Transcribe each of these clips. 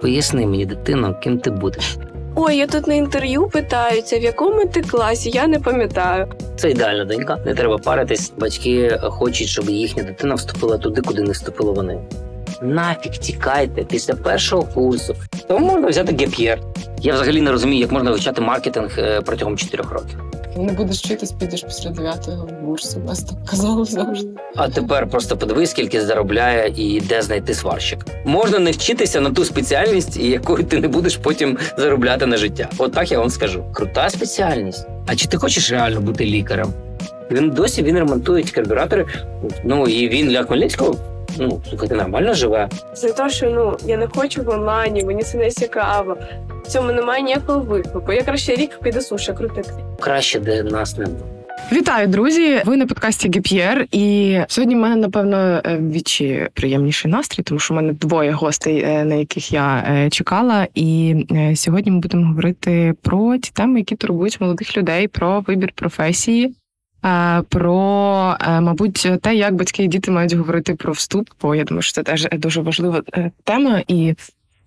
Поясни мені, дитино, ким ти будеш. Ой, я тут на інтерв'ю питаються, в якому ти класі, я не пам'ятаю. Це ідеальна донька. Не треба паритись. Батьки хочуть, щоб їхня дитина вступила туди, куди не вступили вони. Нафіг тікайте після першого курсу. Тому можна взяти геп'єр. Я взагалі не розумію, як можна вивчати маркетинг е, протягом 4 років. Не будеш вчитись, підеш після дев'ятого курсу. Нас так казали завжди. А тепер просто подивись, скільки заробляє і де знайти сварщик. Можна не вчитися на ту спеціальність, якою ти не будеш потім заробляти на життя. От так я вам скажу. Крута спеціальність. А чи ти хочеш реально бути лікарем? Він досі він ремонтує карбюратори. Ну і він для Хмельницького. Ну, слухайте, нормально живе. За те, що ну я не хочу в онлайні, мені це не цікаво. В цьому немає ніякого виклику. Я краще рік піду суші крутити. Краще, де нас не було. Вітаю, друзі! Ви на подкасті Гіп'єр. І сьогодні в мене, напевно, е, вічі приємніший настрій, тому що в мене двоє гостей, е, на яких я е, чекала. І сьогодні ми будемо говорити про ті теми, які турбують молодих людей, про вибір професії. Е, Про, е, мабуть, те, як батьки і діти мають говорити про вступ, бо я думаю, що це теж дуже важлива е, тема. І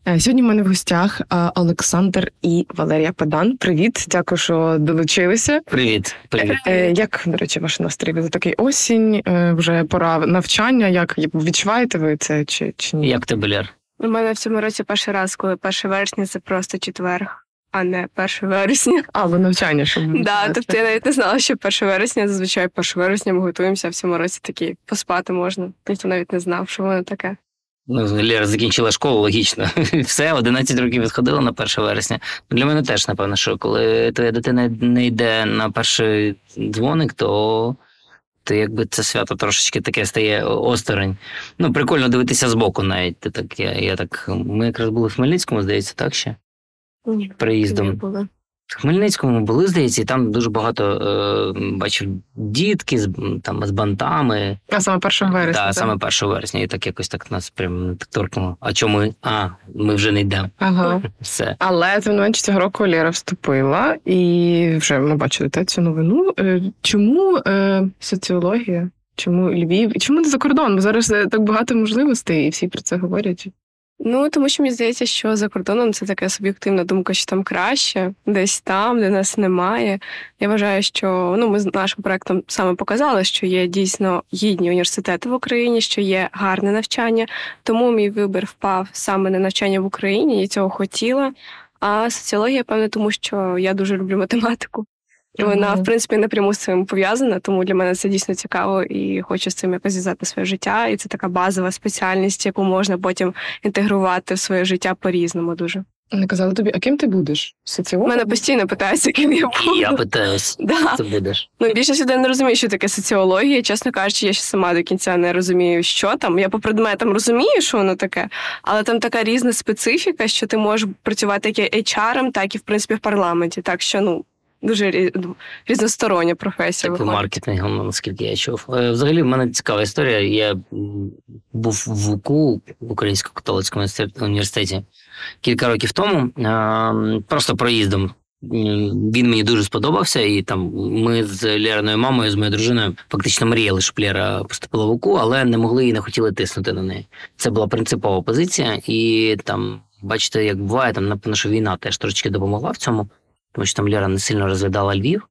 е, сьогодні в мене в гостях е, Олександр і Валерія Педан. Привіт, дякую, що долучилися. Привіт, привіт. Е, Як, до речі, ваш настрій? Ви за такий осінь, е, вже пора навчання. Як відчуваєте ви це чи, чи ні? Як тебе, Лєр? У мене в цьому році перший раз, коли 1 вересня це просто четверг, а не 1 вересня. А, ви навчання, щоб Да, тобто я навіть не знала, що 1 вересня, зазвичай 1 вересня ми готуємося, а в цьому році такі поспати можна. Ніхто навіть не знав, що воно таке. Ну, Лера закінчила школу, логічно. Все, 11 років відходила на 1 вересня. Для мене теж, напевно, що коли твоя дитина не йде на перший дзвоник, то, то якби це свято трошечки таке стає осторонь. Ну, прикольно дивитися збоку навіть. Ти Так, я, я так, ми якраз були в Хмельницькому, здається, так ще? Ні, не Приїздом. було. В Хмельницькому ми були, здається, і там дуже багато е, бачив дітки з, там, з бантами. А саме 1 вересня. Так, так? саме 1 вересня, і так якось так нас прям так торкнуло. А чому ми? А, ми вже не йдемо. Ага. Все. Але тим не менше цього року Лєра вступила, і вже ми бачили та, цю новину. Е, Чому е, соціологія? Чому Львів? Чому не за кордон? Бо зараз е, так багато можливостей, і всі про це говорять. Ну тому що мені здається, що за кордоном це така суб'єктивна думка, що там краще, десь там, де нас немає. Я вважаю, що ну ми з нашим проектом саме показали, що є дійсно гідні університети в Україні, що є гарне навчання. Тому мій вибір впав саме на навчання в Україні, я цього хотіла. А соціологія, певне, тому що я дуже люблю математику. І вона, в принципі, напряму з цим пов'язана, тому для мене це дійсно цікаво і хочу з цим якось зв'язати своє життя. І це така базова спеціальність, яку можна потім інтегрувати в своє життя по-різному. Дуже Не казали тобі, а ким ти будеш? У Соціологом? мене постійно питаються, ким я буду. Я питаюсь, Да. ти будеш. Ну більшість людей не розуміє, що таке соціологія. Чесно кажучи, я ще сама до кінця не розумію, що там. Я по предметам розумію, що воно таке, але там така різна специфіка, що ти можеш працювати як HR, так і в принципі в парламенті. Так що ну дуже різностороння професія. Так, по маркетингу, наскільки я чув. Е, Взагалі, в мене цікава історія. Я був в УКУ, в Українському католицькому університеті- кілька років тому, е, просто проїздом. Він мені дуже сподобався, і там ми з Лериною мамою, з моєю дружиною, фактично мріяли, щоб Лера поступила в УКУ, але не могли і не хотіли тиснути на неї. Це була принципова позиція, і там, бачите, як буває, там напевно, що війна теж трошечки допомогла в цьому, тому що там Лера не сильно розглядала Львів.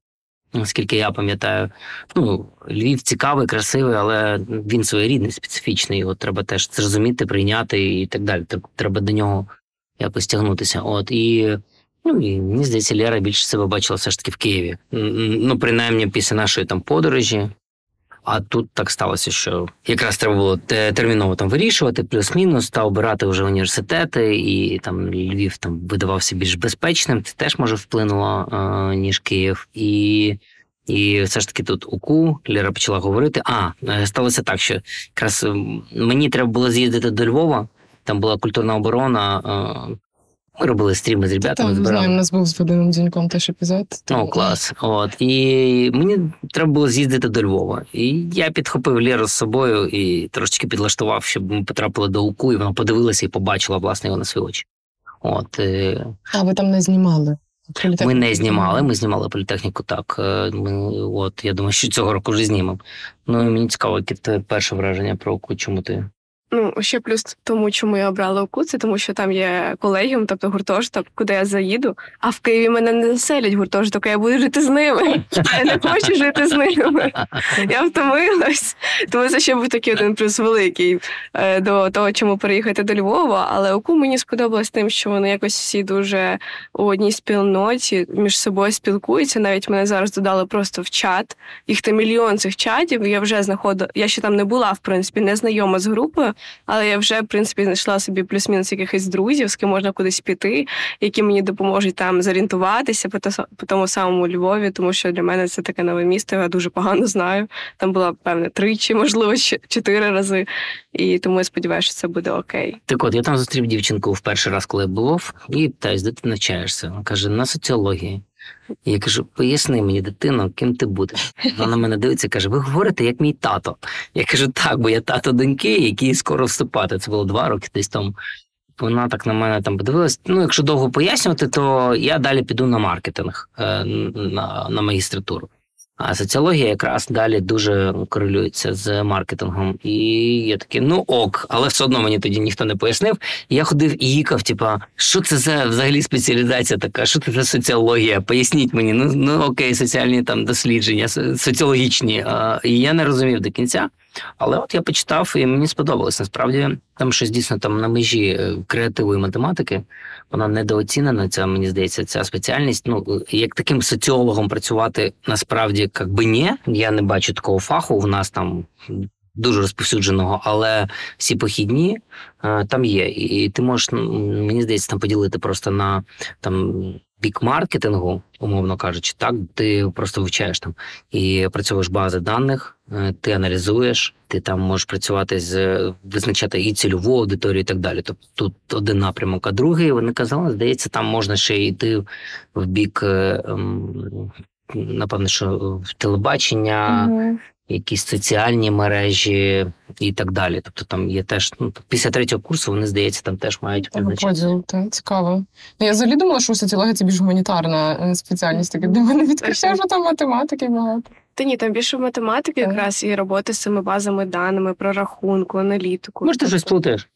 Наскільки я пам'ятаю, ну Львів цікавий, красивий, але він своєрідний, специфічний. Його треба теж зрозуміти, прийняти і так далі. Треба до нього якось тягнутися. От і ну і мені здається, Лера більше себе бачила все ж таки в Києві. Ну, принаймні, після нашої там подорожі. А тут так сталося, що якраз треба було терміново там вирішувати, плюс-мінус, та обирати вже університети, і там Львів там видавався більш безпечним. Це теж може вплинуло, е, ніж Київ. І, і все ж таки тут УКУ Лера почала говорити. А, е, сталося так, що якраз мені треба було з'їздити до Львова, там була культурна оборона. Робили стріми з ребятами, Так, збирали. знаємо, у нас був з Вадимом Дзюньком теж епізод. Ну, тому- клас. От. І мені треба було з'їздити до Львова. І я підхопив Леру з собою і трошечки підлаштував, щоб ми потрапили до УКУ, і вона подивилася і побачила власне його на свої очі. От, е, А ви там не знімали? ми не знімали, ми знімали політехніку так. е, Ми, от, я думаю, що цього року вже знімемо. Ну і мені цікаво, яке твоє перше враження про УКУ, чому ти Ну, ще плюс тому, чому я обрала УКУ, це тому, що там є колегіум, тобто гуртожиток, куди я заїду. А в Києві мене не заселять гуртожиток, я буду жити з ними. Я не хочу жити з ними. Я втомилась. Тому це ще був такий один плюс великий е, до того, чому переїхати до Львова. Але УКУ мені сподобалось тим, що вони якось всі дуже у одній спільноті між собою спілкуються. Навіть мене зараз додали просто в чат. Їх там мільйон цих чатів. Я вже знаходила. Я ще там не була, в принципі, не знайома з групою, але я вже в принципі знайшла собі плюс-мінус якихось друзів, з ким можна кудись піти, які мені допоможуть там зорієнтуватися по, по тому самому Львові, тому що для мене це таке нове місто. Я дуже погано знаю. Там була певне тричі, можливо, чотири рази. І тому я сподіваюся, що це буде окей. Так от, я там зустрів дівчинку в перший раз, коли я був, і питаюсь, де ти навчаєшся? Каже, на соціології. Я кажу, поясни мені, дитино, ким ти будеш. Вона на мене дивиться каже: ви говорите, як мій тато. Я кажу, так, бо я тато доньки, який скоро вступати. Це було два роки десь тому. Вона так на мене там подивилась. Ну, якщо довго пояснювати, то я далі піду на маркетинг, е, на, на магістратуру. А соціологія якраз далі дуже корелюється з маркетингом. І я такий, ну ок, але все одно мені тоді ніхто не пояснив. Я ходив і їкав, типа, що це за взагалі спеціалізація така, що це за соціологія? Поясніть мені, ну, ну окей, соціальні там дослідження, соціологічні. І я не розумів до кінця. Але от я почитав, і мені сподобалось. Насправді там щось дійсно там на межі е, креативу і математики. Вона недооцінена. Ця мені здається, ця спеціальність. Ну як таким соціологом працювати насправді як би ні. Я не бачу такого фаху. В нас там дуже розповсюдженого, але всі похідні е, там є. І ти можеш мені здається там поділити просто на там. Бік маркетингу, умовно кажучи, так ти просто вивчаєш там і працюєш бази даних, е, ти аналізуєш, ти там можеш працювати з визначати і цільову аудиторію, і так далі. Тобто тут один напрямок, а другий вони казали, здається, там можна ще йти в бік, е, ем, напевно, що в телебачення, якісь соціальні мережі і так далі. Тобто там є теж ну після третього курсу вони здається там теж мають поділ, та цікаво. Ну, я взагалі думала, що соціологія це більш гуманітарна е, спеціальність. Таке для мене відкриття, що там математики багато. Та ні, там більше математики Так. якраз і роботи з цими базами даними, прорахунку, аналітику. Може, ти щось плутаєш?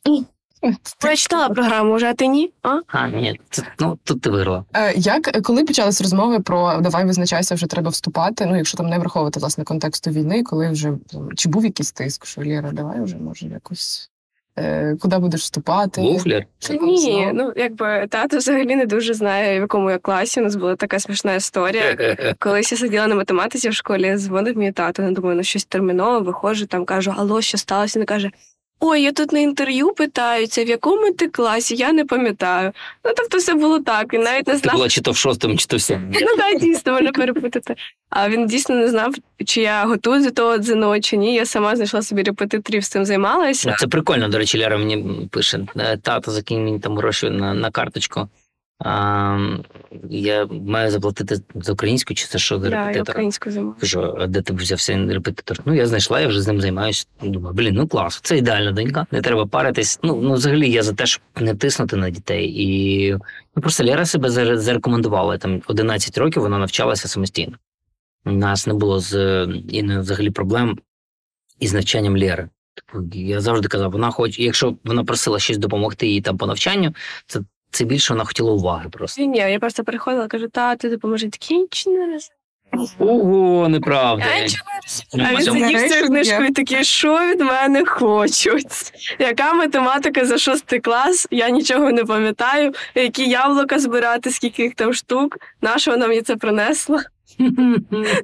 Я читала програму вже, а ти ні? А? А, ні, це, ну тут ти виграла. Е, Як коли почались розмови про давай визначайся, вже треба вступати? Ну, якщо там не враховувати власне контексту війни, коли вже там, чи був якийсь тиск, що Лєра, давай вже може якось е, куди будеш вступати? Буфлер. Ні, ну якби тато взагалі не дуже знає, в якому я класі. У нас була така смішна історія. Колись я сиділа на математиці в школі, дзвонив мій тато, не думаю, ну щось терміново, виходжу, там кажу, алло, що сталося? Він каже. Ой, я тут на інтерв'ю питаються, в якому ти класі, я не пам'ятаю. Ну тобто все було так. Він навіть не Ти була чи то в шостому, чи то в сьомому. Ну так, дійсно, можна перепутати. А він дійсно не знав, чи я готую до того дзино, чи ні. Я сама знайшла собі репетиторів, з цим займалася. Це прикольно. До речі, Ляра мені пише: «Е, тато, закинь мені там гроші на, на карточку. А, я маю заплатити за українську, чи це що за Да, я репетитор? українську займалася. Кажу, а де ти взявся репетитор? Ну, я знайшла, я вже з ним займаюся. Думаю, блін, ну клас, це ідеальна донька. Не треба паритись. Ну, ну взагалі я за те, щоб не тиснути на дітей. І ну, просто Лера себе зарекомендувала. Там 11 років вона навчалася самостійно. У нас не було з Інною взагалі проблем із навчанням Лєри. Типу, Я завжди казав, вона хоч, якщо вона просила щось допомогти їй там по навчанню, це, це більше вона хотіла уваги просто. Ні, ні, я просто приходила, кажу, тато, допоможи. Такий нічого не роз. Ого, неправда. Я нічого не роз. А він сидів з цією книжкою і такий, що від мене хочуть? Яка математика за шостий клас? Я нічого не пам'ятаю. Які яблука збирати, скільки їх там штук. Нащо вона мені це принесла?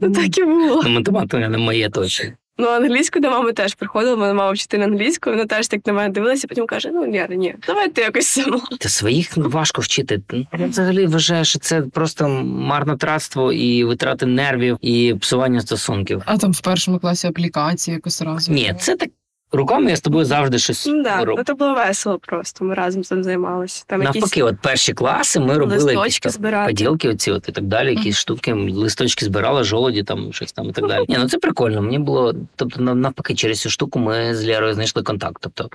Ну так і було. Ну, математика не моє точно. Ну, англійську до мами теж приходила, мене мама вчитель англійську, вона теж так на мене дивилася, потім каже: ну Лера, ні, давай ти якось сама. Та своїх важко вчити. Я взагалі вважаю, що це просто марнотратство і витрати нервів, і псування стосунків. А там в першому класі аплікації якось разом. Ні, це так руками я з тобою завжди щось Ну да, роблю. ну це було весело просто. Ми разом цим займалися. Там якісь Навпаки, от перші класи ми робили якісь там збирати. поділки, оці от і так далі, якісь Мгм. штуки, листочки збирали, жолоді, там щось там і так далі. Ні, ну це прикольно. Мені було, тобто, навпаки, через цю штуку ми з Лєрою знайшли контакт. Тобто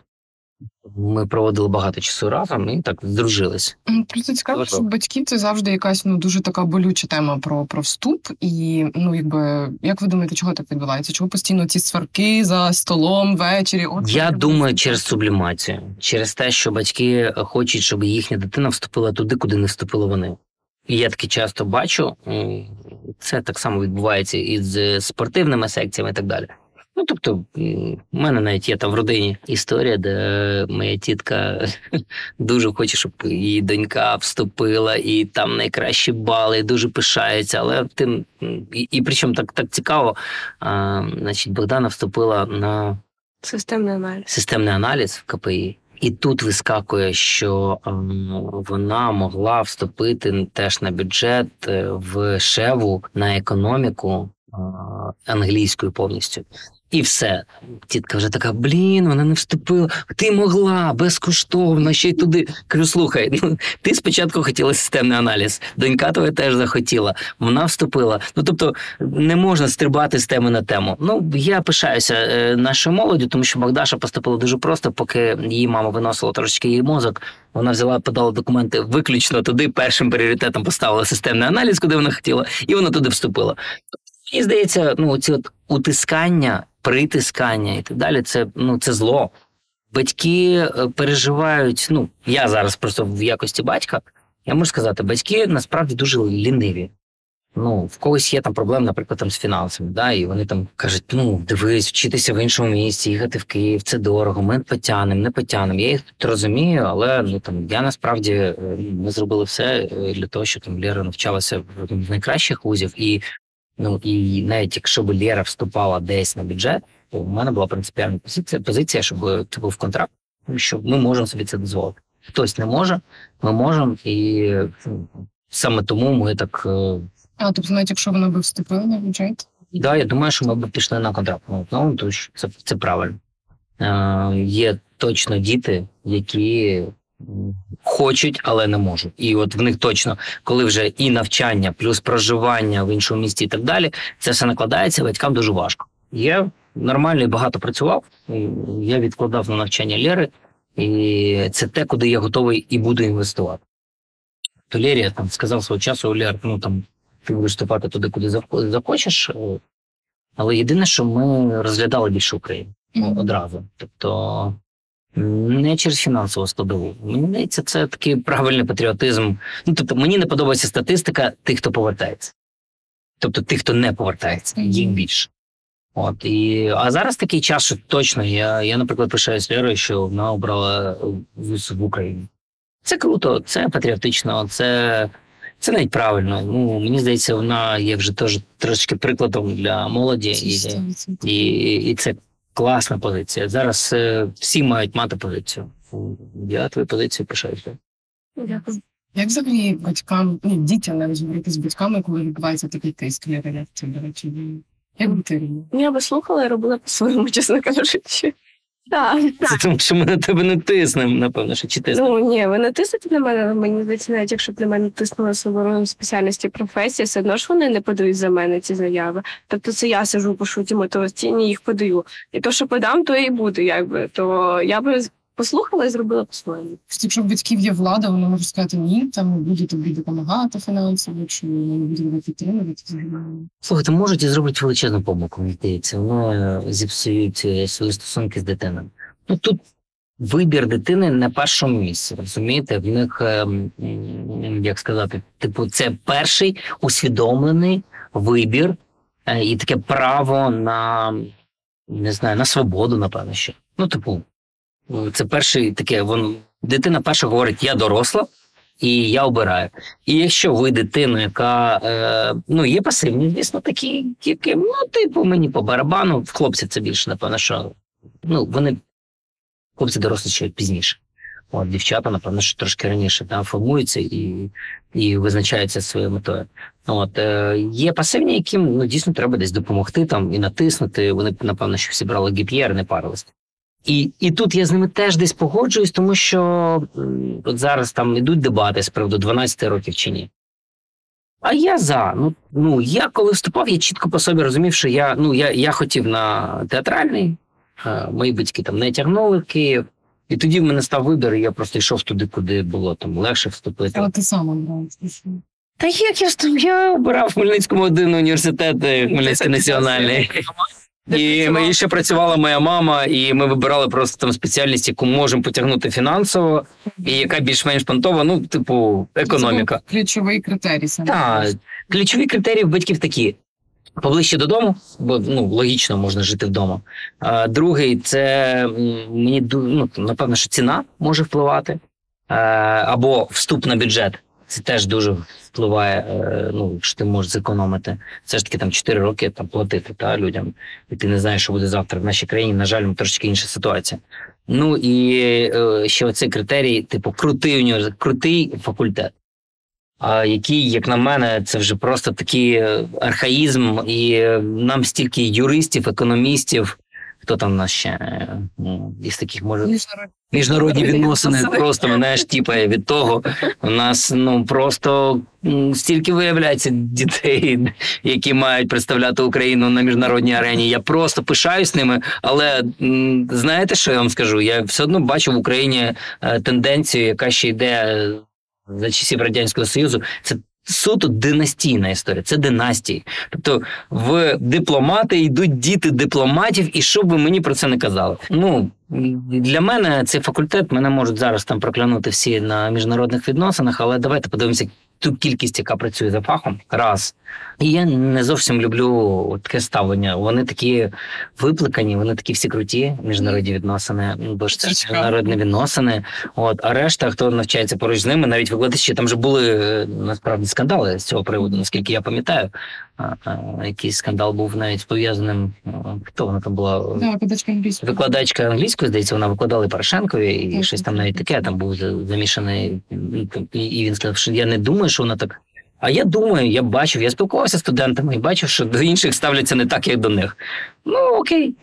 Ми проводили багато часу разом і так здружились. Просто цікаво, що батьків це завжди якась ну дуже така болюча тема про, про вступ. І ну якби як ви думаєте, чого так відбувається? Чого постійно ці сварки за столом ввечері? От Я думаю, через сублімацію, через те, що батьки хочуть, щоб їхня дитина вступила туди, куди не вступили вони. І я таки часто бачу, це так само відбувається і з спортивними секціями і так далі. Ну, тобто, у мене навіть є там в родині історія, де моя тітка дуже хоче, щоб її донька вступила, і там найкращі бали, і дуже пишається. Але тим і, і причому так, так цікаво, а, значить, Богдана вступила на Системний аналіз. системний аналіз в КПІ. І тут вискакує, що вона могла вступити теж на бюджет е, в шеву на економіку англійською повністю. І все. Тітка вже така: блін, вона не вступила. Ти могла безкоштовно ще й туди. Кажу, слухай, ну ти спочатку хотіла системний аналіз, донька твоя теж захотіла. Вона вступила. Ну тобто не можна стрибати з теми на тему. Ну я пишаюся е, нашою молоддю, тому що Богдаша поступила дуже просто, поки її мама виносила трошечки її мозок. Вона взяла, подала документи виключно туди. Першим пріоритетом поставила системний аналіз, куди вона хотіла, і вона туди вступила. Мені здається, ну ці от утискання, притискання і так далі, це ну це зло. Батьки е, переживають. Ну я зараз просто в якості батька. Я можу сказати, батьки насправді дуже ліниві. Ну, в когось є там проблеми, наприклад, там з фінансами, да, і вони там кажуть: ну, дивись, вчитися в іншому місці, їхати в Київ, це дорого, ми потягнемо, не потягнемо. Я їх тут розумію, але ну там я насправді е, ми зробили все е, для того, щоб там Лера навчалася в найкращих вузів. І ну і навіть якщо б Лера вступала десь на бюджет, то в мене була принципіальна позиція, позиція, щоб це був контракт, що ми можемо собі це дозволити. Хтось не може, ми можемо, і ну, саме тому ми так. е, А тобто, навіть якщо вона би вступила на бюджет, Да, я думаю, що ми б пішли на контракт. Ну, ну то це, це правильно. Е, є точно діти, які хочуть, але не можуть. І от в них точно, коли вже і навчання, плюс проживання в іншому місті і так далі, це все накладається, батькам дуже важко. Я нормально і багато працював. Я відкладав на навчання Лєри, і це те, куди я готовий і буду інвестувати. То Лєрі я там сказав свого часу, Лєр, ну там ти будеш вступати туди, куди захочеш. е, Але єдине, що ми розглядали більше Україну Мгм. одразу. Тобто не через фінансову складову. Мені здається, це такий правильний патріотизм. Ну, тобто, мені не подобається статистика тих, хто повертається. Тобто тих, хто не повертається, їх більше. От і а зараз такий час, що точно я, я наприклад, пишаюсь Лерою, що вона обрала вуз в Україні. Це круто, це патріотично, це, це навіть правильно. Ну мені здається, вона є вже теж трошки прикладом для молоді, і, і, і це класна позиція. Зараз е, всі мають мати позицію. Я твою позицію пишаюся. Дякую. Як взагалі батькам, ну, дітям навіть говорити з батьками, коли відбувається такий тиск для реакція, до речі, як би ти? Я би слухала і робила по-своєму, чесно кажучи. Так, Це тому, що ми на тебе не тиснемо, напевно, що чи тиснемо. Ну ні, ви не тиснете на мене, але мені здається, навіть якщо б на мене тиснули собором спеціальності професії, все одно ж вони не подають за мене ці заяви. Тобто це я сижу, по шуті мотиваційні, їх подаю. І то, що подам, то і буде, якби. То я би послухала і зробила по-своєму. Якщо в батьків є влада, вони можуть сказати ні, там буде тобі допомагати фінансово, чи не буде тебе підтримувати взагалі. Слухайте, можуть і зроблять величезну помилку, мені здається. Вони зіпсують е, свої стосунки з дитиною. Ну тут вибір дитини на першому місці. Розумієте, в них, ем, як сказати, типу, це перший усвідомлений вибір е, і таке право на не знаю, на свободу, напевно, ще. Ну, типу, це перший таке, вон, дитина перша говорить, я доросла. І я обираю. І якщо ви дитина, яка е, ну є пасивні, звісно, такі, які, ну, типу, мені по барабану, в хлопців це більше, напевно, що ну, вони хлопці дорослішають пізніше. От дівчата, напевно, що трошки раніше там формуються і, і визначаються своєю метою. От е, є пасивні, яким ну дійсно треба десь допомогти там і натиснути. Вони напевно, що всі брали гіп'єр, не парились. І, і тут я з ними теж десь погоджуюсь, тому що от зараз там ідуть дебати з приводу 12 років чи ні. А я за. Ну, ну я коли вступав, я чітко по собі розумів, що я, ну, я, я хотів на театральний. Мої батьки там не тягнули в Київ. І тоді в мене став вибір, і я просто йшов туди, куди було там легше вступити. Але ти сам обрав. Та як я? Я обирав в Хмельницькому один університет, е, Хмельницький національний. І ми- ще працювала моя мама, і ми вибирали просто там спеціальність, яку можемо потягнути фінансово, і яка більш-менш понтова, ну, типу, економіка. Ключовий критерій саме. Так, ключові критерії в батьків такі: поближче додому, бо ну, логічно можна жити вдома. А, другий це мені ну, напевно, що ціна може впливати, а, або вступ на бюджет. Це теж дуже впливає, е, ну, що ти можеш зекономити. Все ж таки там 4 роки там, платити та, людям, і ти не знаєш, що буде завтра в нашій країні. На жаль, трошки інша ситуація. Ну і е, ще оцей критерій, типу, крутий університет, крутий факультет. А який, як на мене, це вже просто такий е, архаїзм, і нам стільки юристів, економістів. Хто там у нас ще ну, із таких може міжнародні відносини просто мене ж тіпає від того. У нас ну просто стільки виявляється дітей, які мають представляти Україну на міжнародній арені. Я просто пишаюсь ними. Але знаєте, що я вам скажу? Я все одно бачу в Україні е, тенденцію, яка ще йде е, за часів радянського союзу. Це суто династійна історія. Це династії. Тобто в дипломати йдуть діти дипломатів, і що б ви мені про це не казали. Ну для мене цей факультет мене можуть зараз там проклянути всі на міжнародних відносинах, але давайте подивимося ту кількість, яка працює за фахом. Раз. І я не зовсім люблю таке ставлення. Вони такі випликані, вони такі всі круті, міжнародні відносини, ну, бо ж це міжнародні відносини. От, а решта, хто навчається поруч з ними, навіть викладачі, там вже були е, насправді скандали з цього приводу, наскільки я пам'ятаю. Якийсь скандал був навіть пов'язаним. Хто вона там була? викладачка англійської. Викладачка англійської, здається, вона викладала Порошенкові, і Так, щось там навіть таке там був замішаний. І він сказав, що я не думаю, що вона так. А я думаю, я бачив, я спілкувався з студентами і бачив, що до інших ставляться не так, як до них. Ну окей.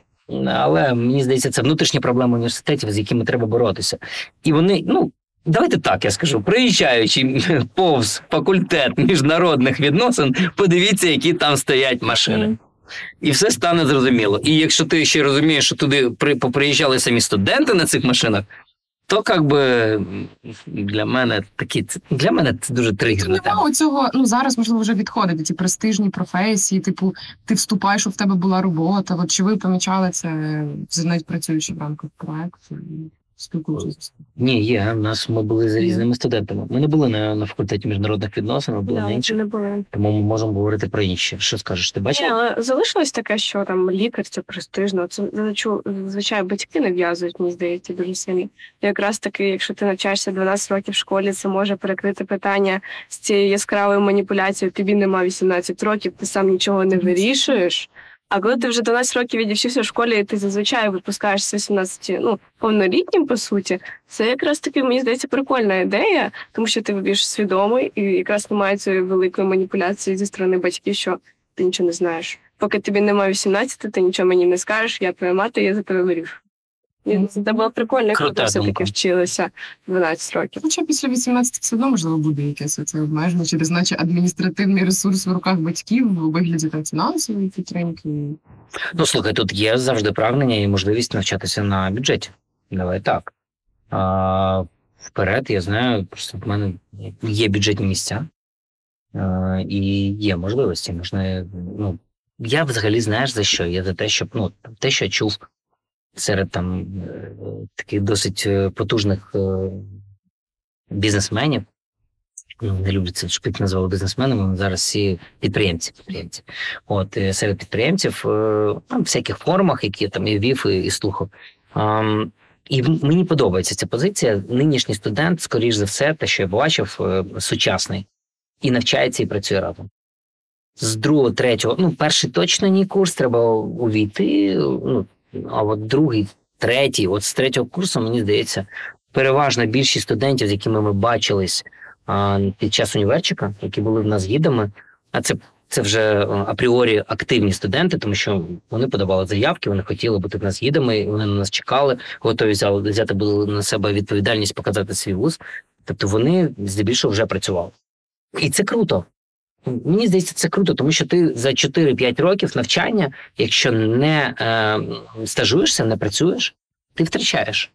Але мені здається, це внутрішні проблеми університетів, з якими треба боротися. І вони, ну. Давайте так я скажу, приїжджаючи повз факультет міжнародних відносин, подивіться, які там стоять машини. І все стане зрозуміло. І якщо ти ще розумієш, що туди при, поприїжджали самі студенти на цих машинах, то як би для мене такі для мене це дуже тригерна тема. Нема цього, ну зараз можливо вже відходити ці престижні професії. Типу, ти вступаєш, щоб в тебе була робота. От чи ви помічали це навіть працюючи в рамках проекту, спілкуючись? Ні, є. У нас ми були з різними студентами. Ми не були на, на факультеті міжнародних відносин, ми були на Да, це інших, не були. тому ми можемо говорити про інші. Що скажеш? Ти Ні, але залишилось таке, що там лікар це престижно. Це зазвичай- зазвичай батьки нав'язують, мені здається, дуже сильно. І якраз таки, якщо ти навчаєшся 12 років в школі, це може перекрити питання з цією яскравою маніпуляцією. Тобі нема 18 років, ти сам нічого не вирішуєш. А коли ти вже 12 років відівчився в школі, і ти зазвичай випускаєшся 18, ну повнолітнім, по суті, це якраз таки мені здається прикольна ідея, тому що ти більш свідомий і якраз немає цієї великої маніпуляції зі сторони батьків, що ти нічого не знаєш. Поки тобі немає 18, ти нічого мені не скажеш, я твоя мати, я за тебе вирішу. І Це було прикольно, Крута ти все-таки думка. вчилася 12 років. Хоча після 18 все одно можливо буде якесь це обмеження через наче адміністративний ресурс в руках батьків у вигляді там фінансової підтримки. Ну слухай, тут є завжди прагнення і можливість навчатися на бюджеті. Давай так. А, вперед, я знаю, просто в мене є бюджетні місця а, і є можливості. Можна, ну, я взагалі знаєш за що? Я за те, щоб ну, те, що я чув серед там е, таких досить е, потужних е, бізнесменів. Ну, не люблю це, щоб назвали бізнесменами, зараз всі підприємці. підприємці. От серед підприємців там, в всяких формах, які я там і вів, і, і слухав. І мені подобається ця позиція. Нинішній студент, скоріш за все, те, що я бачив, сучасний, і навчається і працює разом. З другого, третього, ну, перший точно ні курс, треба увійти. Ну, а от другий, третій, от з третього курсу, мені здається, переважна більшість студентів, з якими ми бачились під час універчика, які були в нас гідами, а це це вже е, апріорі активні студенти, тому що вони подавали заявки, вони хотіли бути в нас гідами, вони на нас чекали, готові взяли, взяти були на себе відповідальність показати свій вуз. Тобто вони здебільшого вже працювали. І це круто. Мені здається, це круто, тому що ти за 4-5 років навчання, якщо не е, стажуєшся, не працюєш, ти втрачаєш.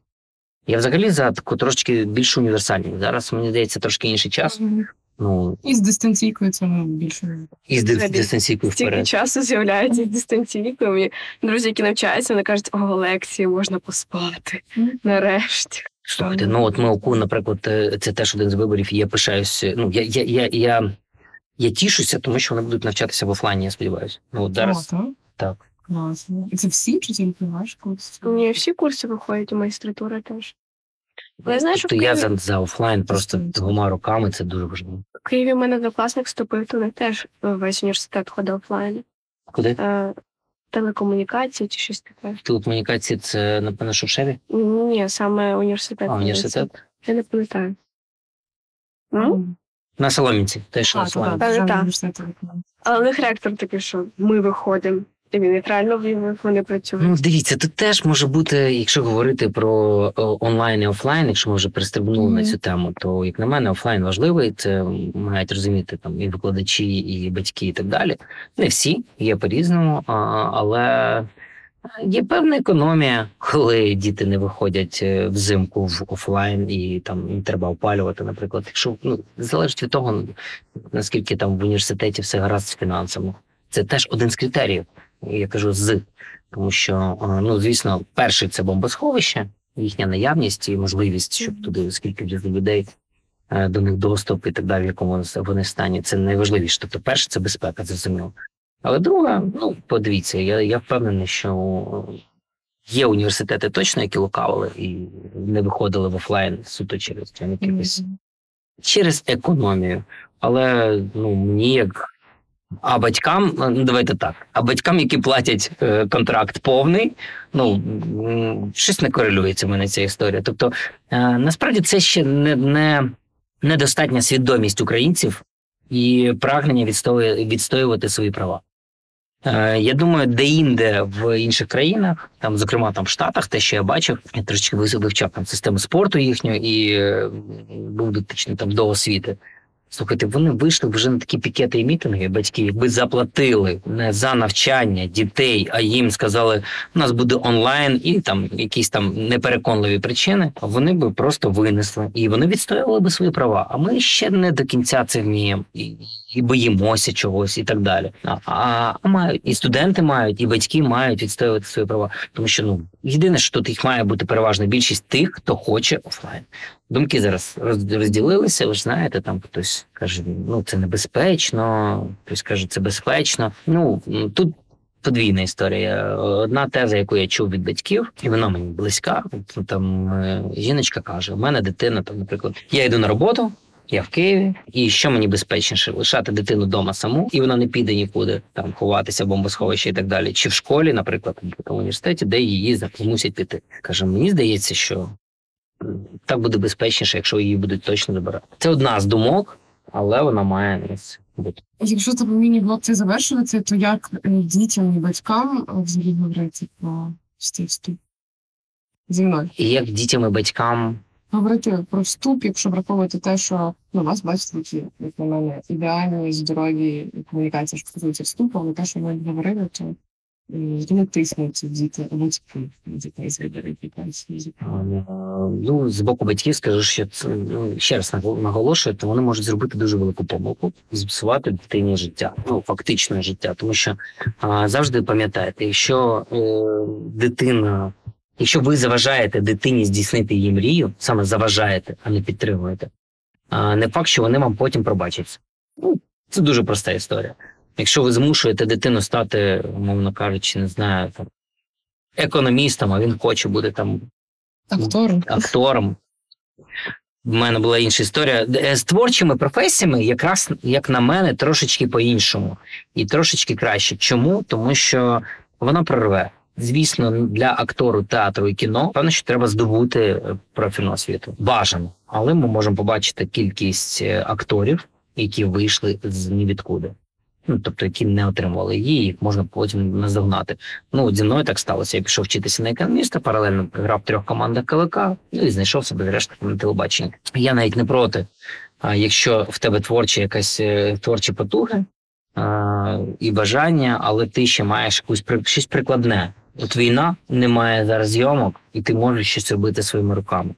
Я взагалі за таку трошки більш універсальність. Зараз мені здається трошки інший час. Ну І з дистанційкою це ну, більше. і з дистанційкою Стільки вперед. часу з'являється дистанційкою. І друзі, які навчаються, вони кажуть, о, лекції можна поспати. Нарешті. Слухайте, ну от ми ОКУ, наприклад, е, це теж один з виборів. і Я пишаюсь. Ну я, я, я, я, я тішуся, тому що вони будуть навчатися в офлайні, я сподіваюся. Ну от зараз О, так? Класно. І це всі чи тільки ваш курс? Ні, всі курси виходять, і магістратура теж. Але я знаю, що в тобто я Києві, за, за офлайн просто двома руками це дуже важливо. в Києві в мене однокласник вступив, то не теж весь університет ходив офлайн. Куди? Е, телекомунікації чи щось таке. Телекомунікації це, напевно, що? Ні, саме університет. А, університет? Я не пам'ятаю. Ну? На Соломінці, теж А, на Соломінці. Університет виконавців. Але у них ректор такий, що ми виходимо. І він нейтрально вивів, вони працюють. Ну, дивіться, тут теж може бути, якщо говорити про онлайн і офлайн, якщо ми вже пристебнули на цю тему, то як на мене, офлайн важливий. Це мають розуміти там і викладачі, і батьки, і так далі. Не всі є по-різному, а, але є певна економія, коли діти не виходять е, взимку в офлайн і там їм треба опалювати, наприклад. Якщо ну залежить від того, наскільки там в університеті все гаразд з фінансами. Це теж один з критеріїв. Я кажу з, тому що е, ну звісно, перший це бомбосховище, їхня наявність і можливість, щоб туди скільки людей е, до них доступ і так далі, в якому вони- вони стані. Це найважливіше. Тобто, перше це безпека, зрозуміло. Але друга, ну подивіться, я, я впевнений, що є університети точно, які лукавили і не виходили в офлайн суто через якихось через економію. Але ну мені як. А батькам, ну давайте так. А батькам, які платять е, контракт повний, ну щось не корелюється в мене ця історія. Тобто, е, насправді це ще не, не недостатня свідомість українців і прагнення відстоювати свої права. Е, Я думаю, де-інде в інших країнах, там, зокрема там в Штатах, те, що я бачив, я трошечки вивчав там систему спорту їхню і е, був дотичний там до освіти. Слухайте, вони вийшли вже на такі пікети і мітинги, батьки, якби заплатили не за навчання дітей, а їм сказали, у нас буде онлайн і там якісь там непереконливі причини, вони би просто винесли і вони відстоювали би свої права. А ми ще не до кінця це вміємо і, і боїмося чогось, і так далі. А, а мають і студенти мають, і батьки мають відстоювати свої права. Тому що ну єдине, що тут їх має бути переважна більшість тих, хто хоче офлайн. Думки зараз розділилися. Ви ж знаєте, там хтось каже, ну це небезпечно, хтось каже, це безпечно. Ну тут подвійна історія. Одна теза, яку я чув від батьків, і вона мені близька. Там е, жіночка каже: у мене дитина, там, наприклад, я йду на роботу. Я в Києві, і що мені безпечніше лишати дитину вдома саму, і вона не піде нікуди там ховатися, бомбосховище і так далі. Чи в школі, наприклад, в університеті, де її змусять піти. Каже, мені здається, що так буде безпечніше, якщо її будуть точно забирати. Це одна з думок, але вона має місце бути. Якщо тебе міні-блок це завершувати, то як е, дітям і батькам е, взагалі говорити про вступ? Зі мною. І як дітям і батькам Говорити про вступ, якщо враховувати те, що ну, вас бачите, які, як на мене, ідеальні, здорові комунікації, що стосується вступу, але те, що ми говорили, то не тиснуть діти, батьки дітей з Ну, з боку батьків скажу, що це ну, ще раз наголошую, то вони можуть зробити дуже велику помилку, зіпсувати дитині життя, ну фактичне життя. Тому що а, завжди пам'ятайте, якщо е, дитина, якщо ви заважаєте дитині здійснити її мрію, саме заважаєте, а не підтримуєте, не факт, що вони вам потім пробачаться. Ну, це дуже проста історія. Якщо ви змушуєте дитину стати, умовно кажучи, не знаю, там економістом, а він хоче бути там Актором. актором. У мене була інша історія. Е, З творчими професіями, якраз, як на мене, трошечки по-іншому і трошечки краще. Чому? Тому що воно прорве. Звісно, для актору театру і кіно певно, що треба здобути е, профільну освіту. Бажано. Але ми можемо побачити кількість е, акторів, які вийшли з нівідкуди. Ну, тобто, які не отримували її, їх можна потім наздогнати. Ну, зі мною так сталося. Я пішов вчитися на економіста, паралельно грав в трьох командах КВК, ну і знайшов себе зрештою на телебаченні. Я навіть не проти. А якщо в тебе творчі якась е, творчі потуги а, і бажання, але ти ще маєш якусь при- щось прикладне, От війна немає зараз зйомок, і ти можеш щось робити своїми руками.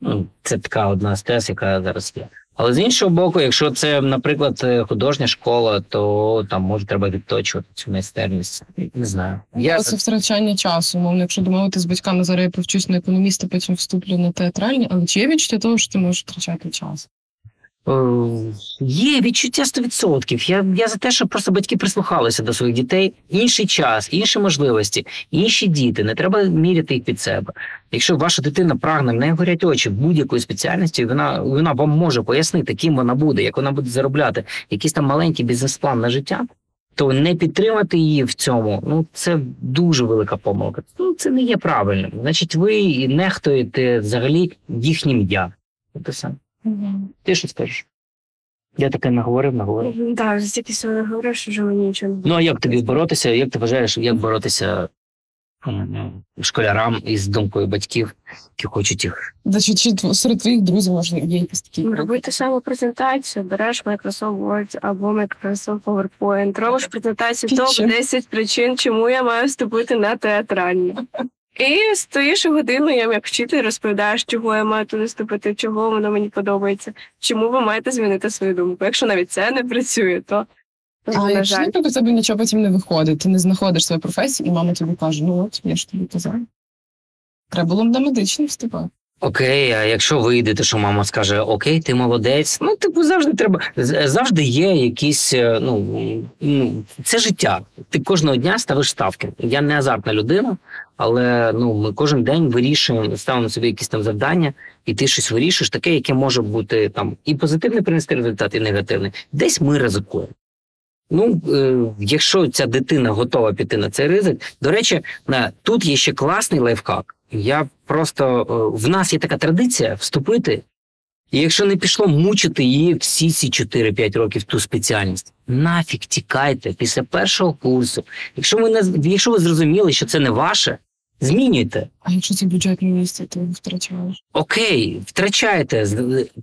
Ну, це така одна з тез, яка зараз є. Але з іншого боку, якщо це, наприклад, е, художня школа, то там може треба відточувати цю майстерність. Не знаю. Я Це втрачання часу. Мовно, якщо домовити з батьками, зараз я повчусь на економіста, потім вступлю на театральні, але чи є відчуття того, що ти можеш втрачати час? Е, Є відчуття 100%. Я, я за те, щоб просто батьки прислухалися до своїх дітей. Інший час, інші можливості, інші діти. Не треба міряти їх під себе. Якщо ваша дитина прагне, в неї горять очі будь-якої спеціальності, вона, вона вам може пояснити, ким вона буде, як вона буде заробляти, якийсь там маленький бізнес-план на життя. То не підтримати її в цьому, ну це дуже велика помилка. Ну це не є правильним. Значить, ви нехтуєте взагалі їхнім я. Це все. Ти що скажеш? Я таке наговорив, наговорив. Так, стільки всього говорив, що вже мені нічого не Ну а як тобі боротися? Як ти вважаєш, як боротися школярам із думкою батьків, які хочуть їх? Да, чи, чи серед твоїх друзів може є якісь такі? Робити саму презентацію, береш Microsoft Word або Microsoft PowerPoint, робиш презентацію топ Пічем. 10 причин, чому я маю вступити на театральні. І стоїш годину, я як вчитель розповідаєш, чого я маю туди вступити, чого воно мені подобається, чому ви маєте змінити свою думку. Якщо навіть це не працює, то А якщо у тебе нічого потім не виходить, ти не знаходиш свою професію, і мама тобі каже: ну от я ж тобі казав. Треба було б на медичний вступати. Окей, а якщо вийде, то що мама скаже: Окей, ти молодець. Ну, типу, завжди треба завжди є якісь. е, Ну, ну це життя. Ти кожного дня ставиш ставки. Я не азартна людина, але ну ми кожен день вирішуємо, ставимо собі якісь там завдання, і ти щось вирішуєш, таке, яке може бути там і позитивний принести результат, і негативний. Десь ми ризикуємо. Ну, е, якщо ця дитина готова піти на цей ризик, до речі, тут є ще класний лайфхак. Я просто е, в нас є така традиція вступити, і якщо не пішло мучити її всі ці 4-5 років ту спеціальність, нафіг тікайте після першого курсу. Якщо ви не якщо ви зрозуміли, що це не ваше, змінюйте. А якщо це бюджетне місце, то втрачаєш. Окей, втрачаєте,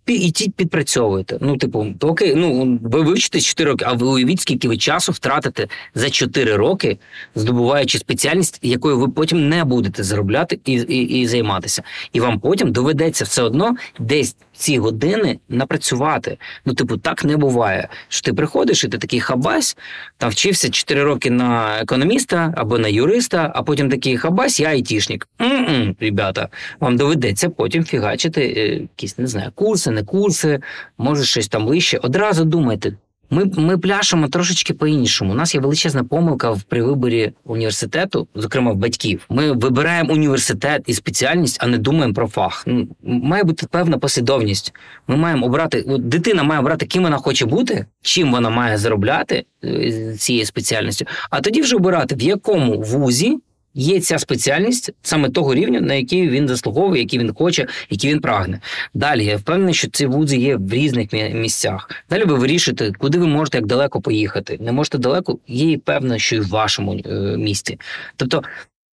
ідіть підпрацьовуйте. Ну, типу, то окей, ну ви вивчите 4 роки, а ви уявіть, скільки ви часу втратите за 4 роки, здобуваючи спеціальність, якою ви потім не будете заробляти і, і, і займатися. І вам потім доведеться все одно десь ці години напрацювати. Ну, типу, так не буває. Що ти приходиш, і ти такий хабась, там вчився 4 роки на економіста або на юриста, а потім такий хабась, я айтішник. М-м, ребята, вам доведеться потім фігачити е, якісь, не знаю, курси, не курси, може щось там вище. Одразу думайте. Ми, ми пляшемо трошечки по-іншому. У нас є величезна помилка в при виборі університету, зокрема в батьків. Ми вибираємо університет і спеціальність, а не думаємо про фах. Ну, має бути певна послідовність. Ми маємо обрати, от дитина має обрати, ким вона хоче бути, чим вона має заробляти е, цією спеціальністю, а тоді вже обирати, в якому вузі є ця спеціальність саме того рівня, на який він заслуговує, який він хоче, який він прагне. Далі я впевнений, що ці вузи є в різних місцях. Далі ви вирішите, куди ви можете як далеко поїхати. Не можете далеко, є і певно, що і в вашому е, місті. Тобто.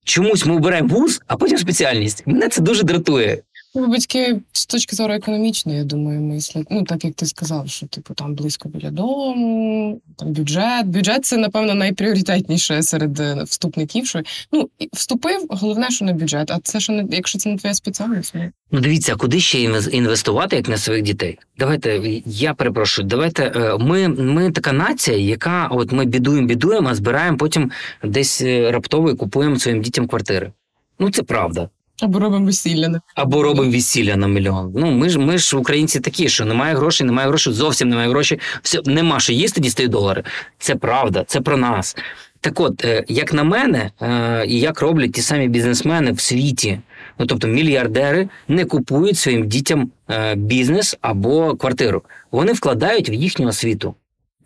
Чомусь ми обираємо вуз, а потім спеціальність. Мене це дуже дратує. Ну, Батьки з точки зору економічної, я думаю, мислять. Ну, так як ти сказав, що типу там близько біля дому, там бюджет. Бюджет це, напевно, найпріоритетніше серед е, вступників. Що ну вступив, головне, що не бюджет. А це що не якщо це не твоя спеціальність, ну Ну, дивіться, куди ще інвес- інвестувати, як на своїх дітей? Давайте я перепрошую. Давайте е, ми, ми така нація, яка от ми бідуємо, бідуємо, а збираємо потім десь е, раптово і купуємо своїм дітям квартири. Ну це правда. Або робимо весілля. не- Або робимо весілля на мільйон. Ну ми ж ми ж українці такі, що немає грошей, немає грошей, зовсім немає грошей. Все нема що їсти, дістають долари. Це правда, це про нас. Так от, е, як на мене, е, і як роблять ті самі бізнесмени в світі, ну тобто мільярдери не купують своїм дітям е, бізнес або квартиру. Вони вкладають в їхню освіту.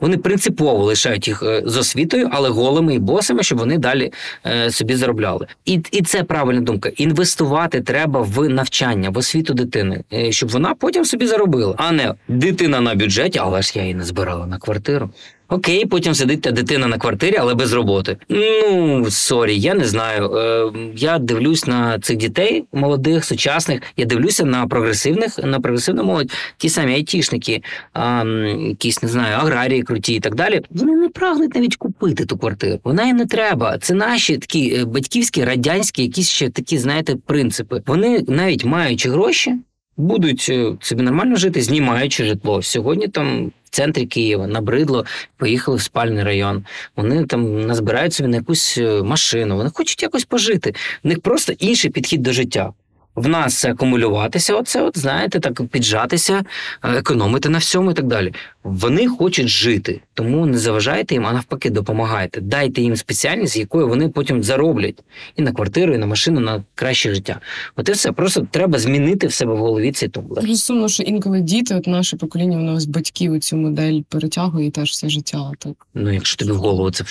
Вони принципово лишають їх е, з освітою, але голими і босами, щоб вони далі е, собі заробляли. І, і це правильна думка. Інвестувати треба в навчання, в освіту дитини, е, щоб вона потім собі заробила, а не дитина на бюджеті, але ж я її не збирала на квартиру. Окей, потім сидить та дитина на квартирі, але без роботи. Ну sorry, я не знаю. Е, я дивлюсь на цих дітей молодих, сучасних. Я дивлюся на прогресивних, на прогресивну молодь, ті самі айтішники, а, якісь не знаю, аграрії круті і так далі. Вони не прагнуть навіть купити ту квартиру. Вона і не треба. Це наші такі е, батьківські, радянські, якісь ще такі, знаєте, принципи. Вони навіть маючи гроші. Будуть е, собі нормально жити, знімаючи житло. Сьогодні там в центрі Києва набридло, поїхали в спальний район. Вони там назбирають собі на якусь е, машину. Вони хочуть якось пожити. У них просто інший підхід до життя. В нас це акумулюватися, оце, от знаєте, так піджатися, е, економити на всьому і так далі. Вони хочуть жити, тому не заважайте їм, а навпаки, допомагайте. Дайте їм спеціальність, якою вони потім зароблять і на квартиру, і на машину, на краще життя. От і все. Просто треба змінити в себе в голові цей тумблер. Дуже сумно, що інколи діти, от наше покоління, воно з батьків цю модель перетягує і теж все життя. Так. Ну, якщо тобі в голову це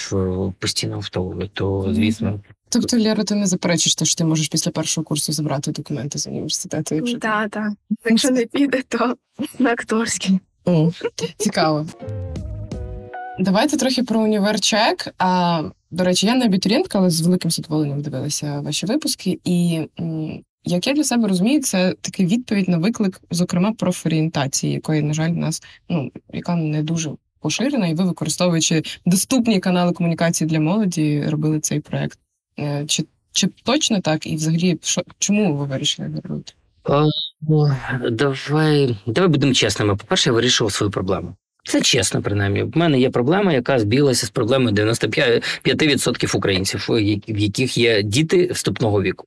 постійно втовує, то звісно. Тобто, Лєра, ти не заперечиш те, що ти можеш після першого курсу забрати документи з університету, якщо Так, так. Якщо не піде, то на акторський. О, цікаво. Давайте трохи про універчек. А до речі, я не абітурієнтка, але з великим задоволенням дивилася ваші випуски. І як я для себе розумію, це такий відповідь на виклик, зокрема, профорієнтації, якої, на жаль, в нас ну яка не дуже поширена, і ви, використовуючи доступні канали комунікації для молоді, робили цей проект. Е, Чи, чи точно так? І взагалі, що чому ви вирішили його робити? Ну, давай, давай будемо чесними. По-перше, я вирішував свою проблему. Це чесно, принаймні. В мене є проблема, яка збіглася з проблемою 95% українців, в яких є діти вступного віку.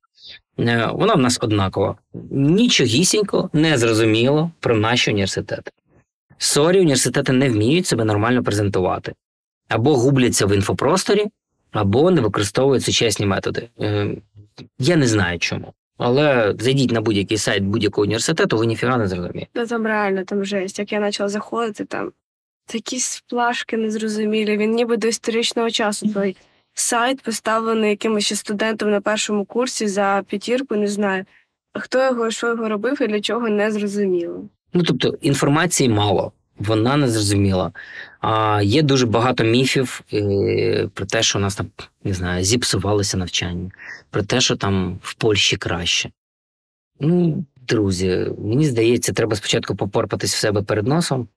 Е, Вона в нас однакова. Нічогісінько не зрозуміло про наші університети. Sorry, університети не вміють себе нормально презентувати. Або губляться в інфопросторі, або не використовують сучасні методи. Е, Я не знаю чому. Але зайдіть на будь-який сайт будь-якого університету, ви ніфіга не зрозумієте. Та там реально там жесть. Як я почала заходити, там якісь плашки незрозумілі. Він ніби до історичного часу той сайт поставлений якимось ще студентом на першому курсі за п'ятірку, не знаю. Хто його, що його робив і для чого не зрозуміло. Ну тобто інформації мало, вона не зрозуміла. А є дуже багато міфів е, про те, що у нас там не знаю, зіпсувалося навчання, про те, що там в Польщі краще. Ну, друзі, мені здається, треба спочатку попорпатись в себе перед носом.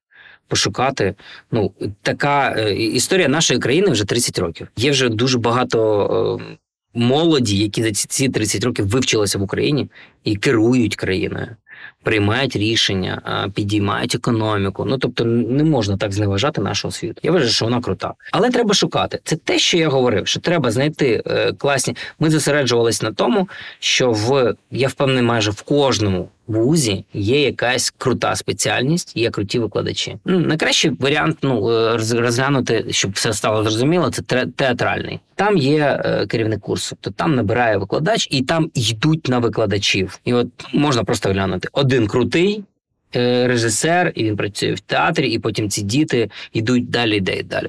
Пошукати. Ну, така е, історія нашої країни вже 30 років. Є вже дуже багато е, молоді, які за ці- ці 30 років вивчилися в Україні і керують країною приймають рішення, підіймають економіку. Ну тобто не можна так зневажати нашу освіту. Я вважаю, що вона крута. Але треба шукати. Це те, що я говорив, що треба знайти е, класні. Ми зосереджувалися на тому, що в я впевнений, майже в кожному вузі є якась крута спеціальність, є круті викладачі. Ну, найкращий варіант ну, е, розглянути, щоб все стало зрозуміло, це театральний. Там є е, керівник курсу, то там набирає викладач, і там йдуть на викладачів. І от можна просто глянути: один крутий. е, Режисер, і він працює в театрі, і потім ці діти йдуть далі, йде і далі.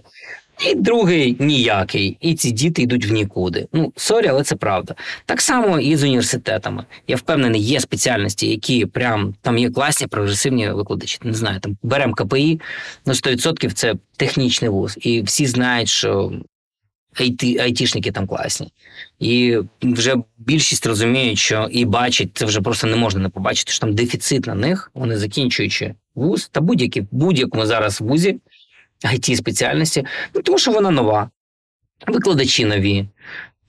І другий ніякий, і ці діти йдуть в нікуди. Ну sorry, але це правда. Так само і з університетами. Я впевнений, є спеціальності, які прям там є класні прогресивні викладачі. Не знаю, там беремо КПІ, ну 100% це технічний вуз, і всі знають, що IT, айтішники там класні. І вже більшість розуміють, що і бачать, це вже просто не можна не побачити, що там дефіцит на них, вони закінчуючи вуз та будь-які будь-якому зараз вузі it спеціальності, ну тому що вона нова, викладачі нові.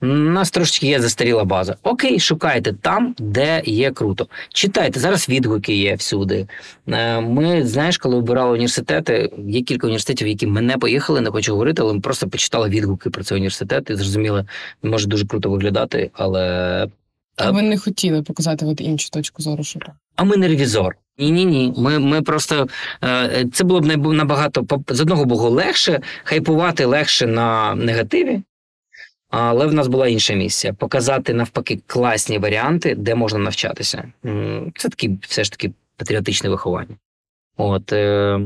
У нас трошечки є застаріла база. Окей, шукайте там, де є круто. Читайте, зараз відгуки є всюди. Е, Ми, знаєш, коли обирали університети, є кілька університетів, які ми не поїхали, не хочу говорити, але ми просто почитали відгуки про цей університет і зрозуміли, може дуже круто виглядати, але. А ви не хотіли показати от іншу точку зору, що так? А ми не ревізор. Ні, ні, ні. Ми, ми просто е, це було б набагато з одного боку легше, хайпувати легше на негативі. Але в нас була інша місія показати навпаки класні варіанти, де можна навчатися. Це такі все ж таки патріотичне виховання. От е,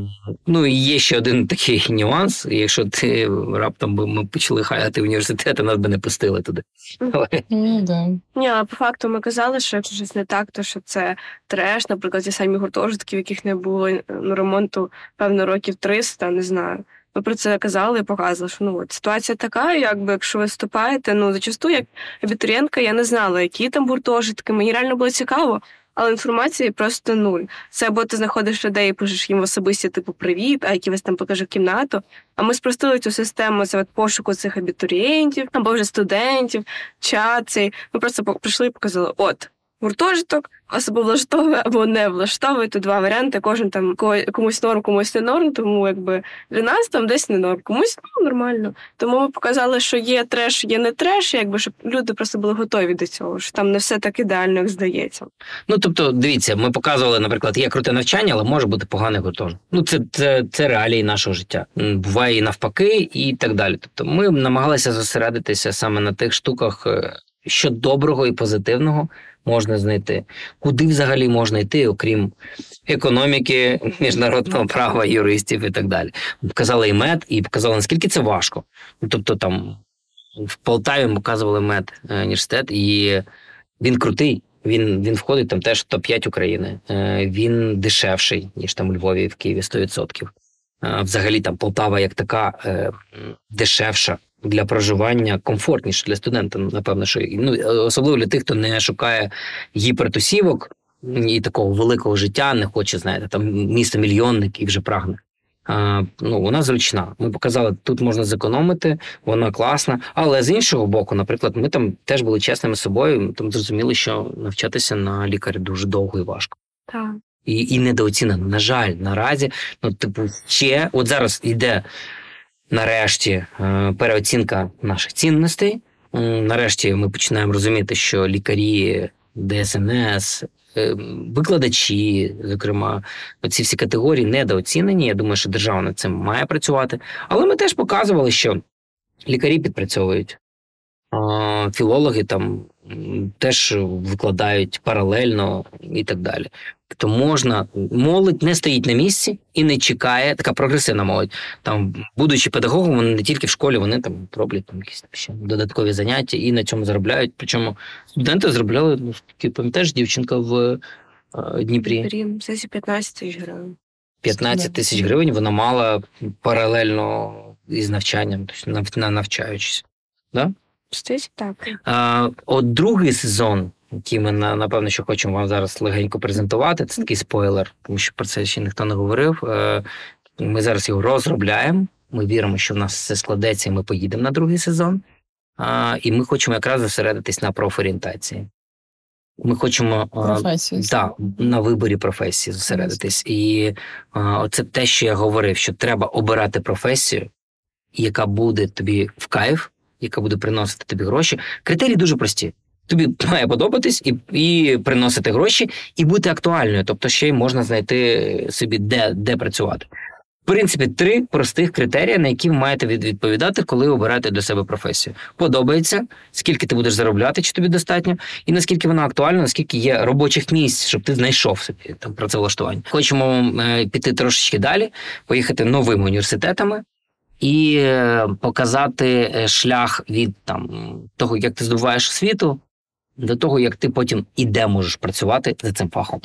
ну і є ще один такий нюанс. Якщо ти раптом би ми почали хаяти університет, нас би не пустили туди. Але Ну, да. Ні, а по факту ми казали, що якщо щось не так, то що це треш, наприклад, ті самі гуртожитки, в яких не було ну, ремонту, певно, років 300, не знаю. ми про це казали і показували, що ну от ситуація така, якби якщо ви вступаєте, ну зачасту, як абітурієнтка, я не знала, які там гуртожитки. Мені реально було цікаво, але інформації просто нуль. Це або ти знаходиш людей і пишеш їм в особисті, типу привіт, а який вас там покаже кімнату. А ми спростили цю систему за пошуку цих абітурієнтів або вже студентів, чат цей. Ми просто прийшли і показали: от. Гуртожиток або влаштовує, або не влаштовує. Тут два варіанти. Кожен там ко- комусь норм, комусь не норм. Тому якби для нас там десь не норм, комусь ну, нормально. Тому ми показали, що є треш, є не треш, якби щоб люди просто були готові до цього. Що там не все так ідеально, як здається. Ну тобто, дивіться, ми показували, наприклад, є круте навчання, але може бути поганий гуртожиток. Ну це, це, це реалії нашого життя. Буває і навпаки, і так далі. Тобто, ми намагалися зосередитися саме на тих штуках, е, що доброго і позитивного можна знайти. Куди взагалі можна йти, окрім економіки, міжнародного права, юристів і так далі. Показали і мед, і показали, наскільки це важко. Тобто, там в Полтаві показували мед е, університет, і він крутий. Він, він входить там теж в топ-5 України. Е, Він дешевший, ніж там у Львові в Києві 100%. Е, Взагалі там Полтава як така дешевша для проживання, комфортніша для студента. Напевно, що ну, особливо для тих, хто не шукає гіпертусівок і такого великого життя, не хоче, знаєте, там місто мільйонник і вже прагне. А, ну, вона зручна. Ми показали, тут можна зекономити, вона класна. Але з іншого боку, наприклад, ми там теж були чесними з собою. Там зрозуміли, що навчатися на лікаря дуже довго і важко. Так. І, і недооцінено. На жаль, наразі, ну, типу, ще от зараз йде нарешті е, переоцінка наших цінностей. Нарешті ми починаємо розуміти, що лікарі, ДСНС, е, викладачі, зокрема, ці всі категорії недооцінені. Я думаю, що держава над цим має працювати. Але ми теж показували, що лікарі підпрацьовують, філологи там теж викладають паралельно і так далі. Тобто можна, молодь не стоїть на місці і не чекає, така прогресивна молодь. Там, будучи педагогом, вони не тільки в школі, вони там роблять там якісь ще додаткові заняття і на цьому заробляють. Причому студенти заробляли, ну, пам'ятаєш, дівчинка в е, Дніпрі. Рім, це 15 тисяч гривень. 15 тисяч гривень вона мала паралельно із навчанням, тобто нав- навчаючись. Да? Так. А, от другий сезон, який ми напевно, що хочемо вам зараз легенько презентувати, це такий спойлер, тому що про це ще ніхто не говорив. Е, Ми зараз його розробляємо. Ми віримо, що в нас все складеться, і ми поїдемо на другий сезон. А, І ми хочемо якраз зосередитись на профорієнтації. Ми хочемо а, Професію. так, на виборі професії зосередитись. І а, оце те, що я говорив, що треба обирати професію, яка буде тобі в кайф, яка буде приносити тобі гроші. Критерії дуже прості. Тобі має подобатись і, і приносити гроші, і бути актуальною. Тобто, ще й можна знайти собі, де, де працювати. В принципі, три простих критерії, на які ви маєте відповідати, коли обираєте для себе професію. Подобається, скільки ти будеш заробляти, чи тобі достатньо, і наскільки вона актуальна, наскільки є робочих місць, щоб ти знайшов собі там працевлаштування. Хочемо е, піти трошечки далі, поїхати новими університетами і е, показати е, шлях від там того, як ти здобуваєш освіту, до того, як ти потім і де можеш працювати за цим фахом.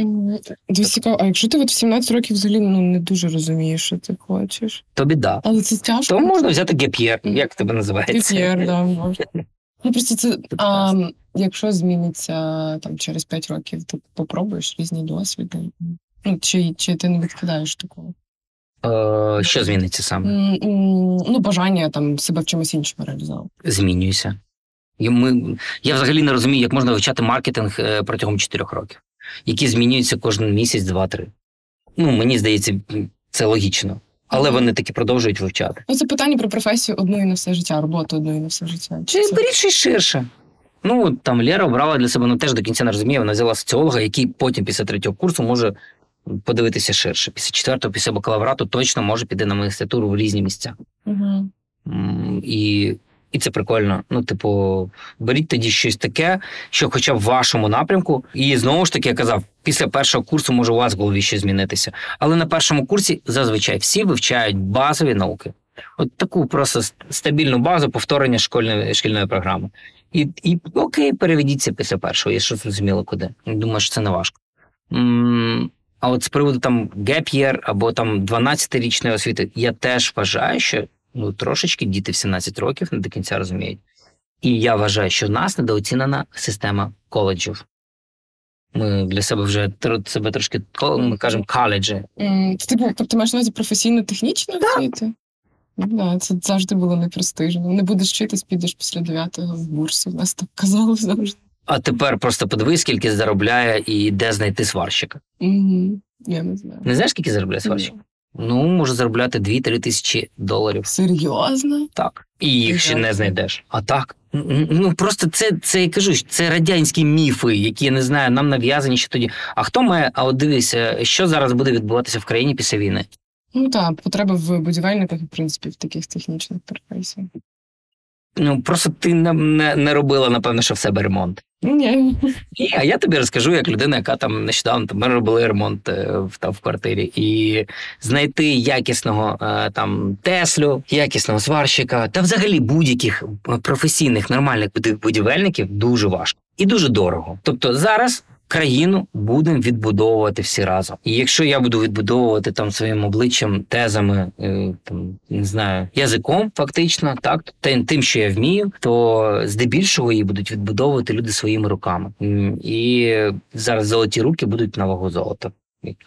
Дуже цікаво, а якщо ти от в 17 років взагалі ну, не дуже розумієш, що ти хочеш. То біда. Але це тяжко. То можна взяти gap year, як тебе називається. Gap year, да, можна. Ну просто це а, якщо зміниться там через 5 років, ти попробуєш різні досвіди. Ну, чи, чи ти не відкидаєш такого? Е, що зміниться саме? М, м, Ну, бажання там себе в чомусь іншому реалізувати. Змінююся. Ми, я взагалі не розумію, як можна вивчати маркетинг е, протягом 4 років, які змінюються кожен місяць, два-три. Ну, мені здається, це логічно. Але вони таки продовжують вивчати. Ну, це питання про професію одної на все життя, роботу одної на все життя. Чи беріть щось ширше. Ну, там Лера обрала для себе, ну теж до кінця не розуміє, вона взяла соціолога, який потім після третього курсу може подивитися ширше. Після четвертого, після бакалаврату точно може піти на магістратуру в різні місця. М, І, і це прикольно. Ну, типу, беріть тоді щось таке, що хоча б в вашому напрямку. І знову ж таки, я казав, після першого курсу може у вас в голові щось змінитися. Але на першому курсі зазвичай всі вивчають базові науки. От таку просто стабільну базу повторення школьної шкільної програми. І, і окей, переведіться після першого, якщо зрозуміло куди. Думаю, що це не важко. А от з приводу там year або там 12-річної освіти, я теж вважаю, що ну трошечки діти в 17 років не до кінця розуміють. І я вважаю, що в нас недооцінена система коледжів. Ми для себе вже себе трошки ми кажемо коледжі. Це, Типу, тобто ти маєш на увазі професійно-технічну освіту? Ну, да, це завжди було непрестижно. Не будеш вчитись, підеш після 9-го в бурсу. В нас так казали завжди. А тепер просто подивись, скільки заробляє і де знайти сварщика. Угу. Я не знаю. Не знаєш, скільки заробляє сварщик? Ну, може заробляти 2-3 тисячі доларів. Серйозно? Так. І їх ще не знайдеш. А так. Ну просто це, це я кажу, це радянські міфи, які я не знаю, нам нав'язані ще тоді. А хто має, а от дивися, що зараз буде відбуватися в країні після війни? Ну так, потреба в будівельниках, в принципі, в таких технічних професіях. Ну просто ти не, не, не робила, напевно, що в себе ремонт. Ні. А я тобі розкажу, як людина, яка там нещодавно ми робили ремонт е, в, там, в квартирі, і знайти якісного е, там Теслю, якісного сварщика та взагалі будь-яких професійних нормальних будівельників дуже важко і дуже дорого. Тобто зараз. Країну будемо відбудовувати всі разом. І якщо я буду відбудовувати там своїм обличчям, тезами, е, там не знаю, язиком, фактично, так тим, що я вмію, то здебільшого її будуть відбудовувати люди своїми руками. І зараз золоті руки будуть на вагу золота.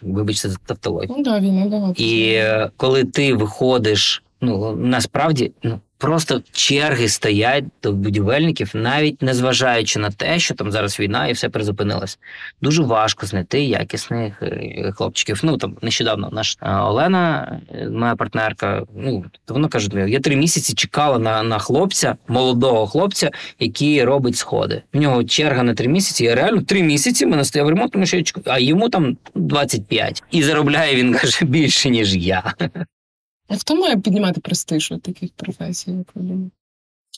Вибачте за тавтологію. Ну да, війна багато. І е, коли ти виходиш, ну насправді ну просто черги стоять до будівельників, навіть незважаючи на те, що там зараз війна і все призупинилось. Дуже важко знайти якісних е, хлопчиків. Ну там нещодавно наш е, Олена, е, моя партнерка, ну то вона каже: «Ну, я три місяці чекала на, на хлопця, молодого хлопця, який робить сходи. В нього черга на три місяці. Я реально три місяці мене стояв ремонт, тому що я чекаю, а йому там 25. І заробляє він каже більше ніж я. А хто має піднімати престиж у таких професій, як ви думаєте?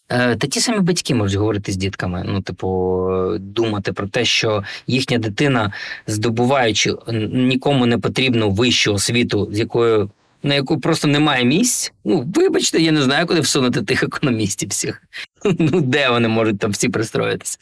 Е, Та ті самі батьки можуть говорити з дітками. Ну, типу, думати про те, що їхня дитина, здобуваючи нікому не потрібну вищу освіту, з якою на яку просто немає місць. Ну, вибачте, я не знаю, куди всунути тих економістів всіх. Ну, де вони можуть там всі пристроїтися.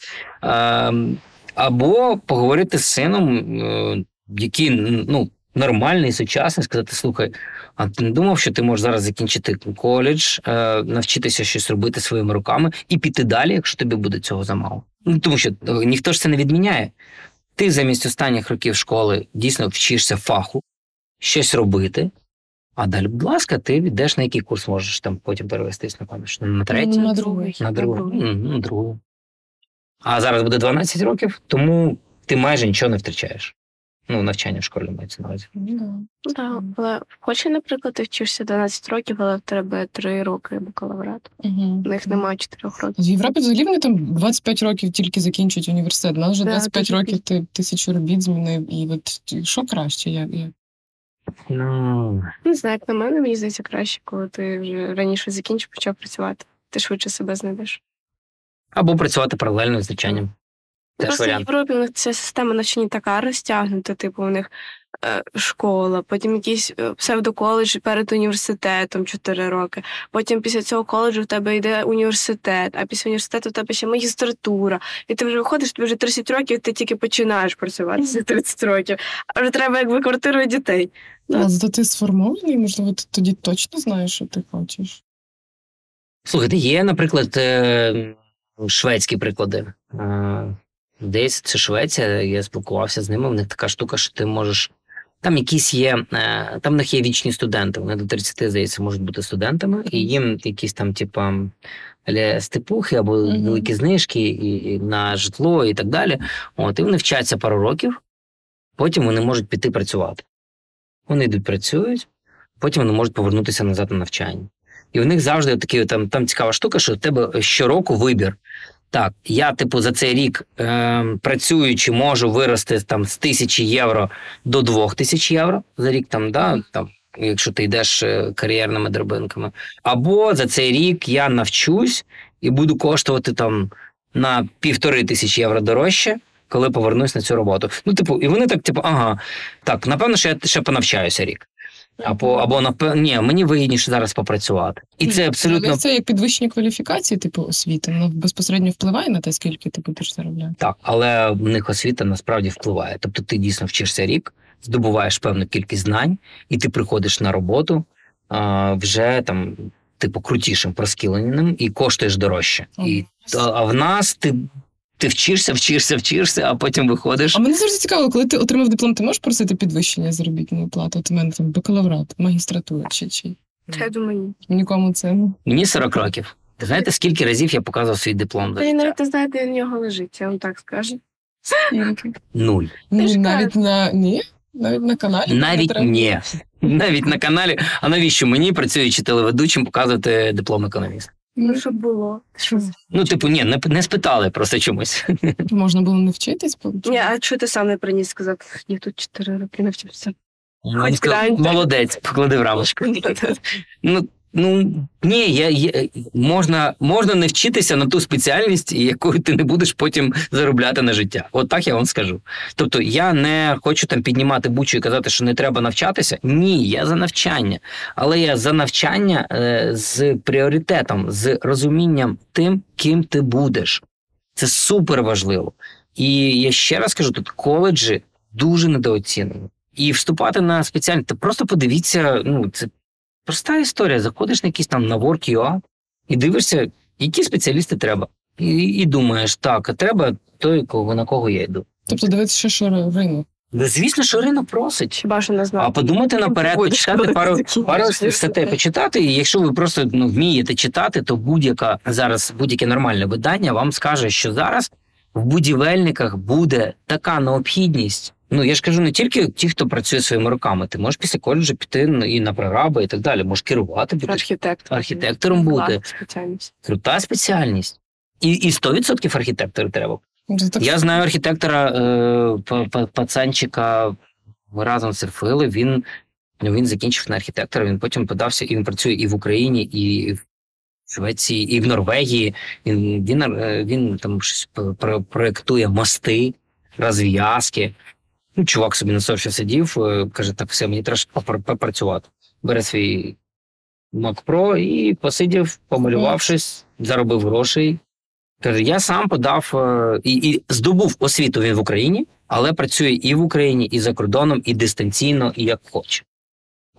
Або поговорити з сином, е, який ну, нормальний, сучасний, сказати: слухай, а ти не думав, що ти можеш зараз закінчити коледж, е, навчитися щось робити своїми руками і піти далі, якщо тобі буде цього замало? Ну тому що е, ніхто ж це не відміняє. Ти замість останніх років школи дійсно вчишся фаху, щось робити. А далі, будь ласка, ти йдеш на який курс можеш там потім перевестись, напевно, що на третій, На другий. на другий. На другий. А зараз буде 12 років, тому ти майже нічого не втрачаєш. Ну, навчання в школі мається на увазі. Ну. Так, але в Польщі, наприклад, ти вчишся 12 років, але в тебе 3 роки бакалаврату. Угу. У них немає 4 років. В Європі взагалі вони там 25 років тільки закінчують університет. У нас вже Да, 25 дуже років ти тисячу робіт змінив. І от що краще? Я, я... Ну, Не знаю, як на мене, мені здається краще, коли ти вже раніше закінчив, почав працювати. Ти швидше себе знайдеш. або працювати паралельно з навчанням. Теж Просто в. Європі у них ця система навчання така розтягнута, типу, у них е, школа, потім якийсь е, псевдоколедж перед університетом 4 роки. Потім після цього коледжу в тебе йде університет, а після університету в тебе ще магістратура. І ти вже виходиш, тобі вже 30 років, ти тільки починаєш працювати за 30 років. А вже треба якби квартиру і дітей. А зато ти сформований, можливо, ти тоді точно знаєш, що ти хочеш. Слухайте, є, наприклад, е, шведські приклади. Десь це Швеція, я спілкувався з ними. В них така штука, що ти можеш. Там якісь є, е, там в них є вічні студенти. Вони до 30, здається, можуть бути студентами, і їм якісь там, типа, степухи або великі знижки і, і на житло і так далі. От, і вони вчаться пару років, потім вони можуть піти працювати. Вони йдуть працюють, потім вони можуть повернутися назад на навчання. І в них завжди такі там, там цікава штука, що в тебе щороку вибір. Так, я, типу, за цей рік е, працюючи, можу вирости там з тисячі євро до двох тисяч євро за рік, там, да, там, якщо ти йдеш е, кар'єрними драбинками. Або за цей рік я навчусь і буду коштувати там на півтори тисячі євро дорожче, коли повернусь на цю роботу. Ну, типу, і вони так, типу, ага, так, напевно, що я ще понавчаюся рік. Або, або ні, мені вигідніше зараз попрацювати. І це абсолютно Але це як підвищення кваліфікації, типу освіти, воно безпосередньо впливає на те, скільки ти будеш заробляти. Так, але в них освіта насправді впливає. Тобто ти дійсно вчишся рік, здобуваєш певну кількість знань, і ти приходиш на роботу а, вже там, типу, крутішим, проскіленим і коштуєш дорожче. І, а, а в нас ти, ти вчишся, вчишся, вчишся, а потім виходиш. А мене завжди цікаво, коли ти отримав диплом, ти можеш просити підвищення заробітної плати? От у мене там бакалаврат, магістратура чи чи Та я думаю, ні. нікому це не Мені 40 років. Ви знаєте, скільки разів я показував свій диплом? Та я життя? навіть не знаю, де в нього лежить, я вам так скажу. Нуль. Ж навіть на ні, навіть на каналі. Навіть треба. ні. Навіть на каналі. А навіщо мені, працюючи телеведучим, показувати диплом економіста? Ну, щоб було. Що? Ну, типу, ні, не, не спитали просто чомусь. Можна було не вчитись, Ні, а що ти сам не приніс Сказав, Я тут 4 роки навчився. Сказав. Молодець, поклади в рамочку. Ну, ну ні, я, я, можна, можна не вчитися на ту спеціальність, якою ти не будеш потім заробляти на життя. От так я вам скажу. Тобто, я не хочу там піднімати бучу і казати, що не треба навчатися. Ні, я за навчання. Але я за навчання е, з пріоритетом, з розумінням тим, ким ти будеш. Це супер важливо. І я ще раз кажу: тут коледжі дуже недооцінені. І вступати на спеціальність, просто подивіться, ну це проста історія. Заходиш на якийсь там на Work.ua і дивишся, які спеціалісти треба. І, і думаєш, так, а треба той, кого на кого я йду. Тобто дивитися, що, що ринок. Да, звісно, що ринок просить. Хіба що не знаю. А подумати наперед, почитати пару, пару статей почитати. І якщо ви просто ну, вмієте читати, то будь-яка зараз будь-яке нормальне видання вам скаже, що зараз в будівельниках буде така необхідність. Ну я ж кажу, не тільки ті, хто працює своїми руками, ти можеш після коледжу піти ну, і на прораби, і так далі. Можеш керувати, бути Архітектор. архітектором буде. Класна спеціальність. Крута спеціальність. І, і 100% архітектори треба. Так Я знаю архітектора е, па- па- пацанчика ми разом серфили. Він, ну, він закінчив на архітектора, він потім подався, і він працює і в Україні, і в Швеції, і в Норвегії. Він, він, е, він там щось про- про- мости, розв'язки. Ну, чувак собі на софі сидів, е, каже: так, все, мені треба попрацювати. Бере свій Mac Pro і посидів, помалювавшись, заробив грошей. Каже, я сам подав е, і, і здобув освіту він в Україні, але працює і в Україні, і за кордоном, і дистанційно, і як хоче.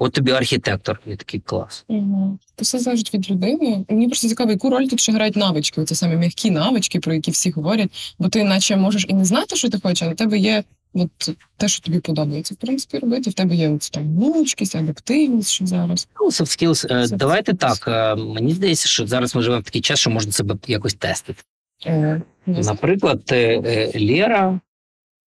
От тобі архітектор, і такий клас. Угу. То все залежить від людини. Мені просто цікаво, яку роль тут ще грають навички, оці самі м'які навички, про які всі говорять. Бо ти наче можеш і не знати, що ти хочеш, а на тебе є от те, що тобі подобається, в принципі, робити. В тебе є от, там гнучкість, адаптивність, що зараз. Ну, soft skills. Е, Soft Давайте skills. так. е, Мені здається, що зараз ми живемо в такий час, що можна себе якось тестити. Е, ну, Наприклад, е, Лєра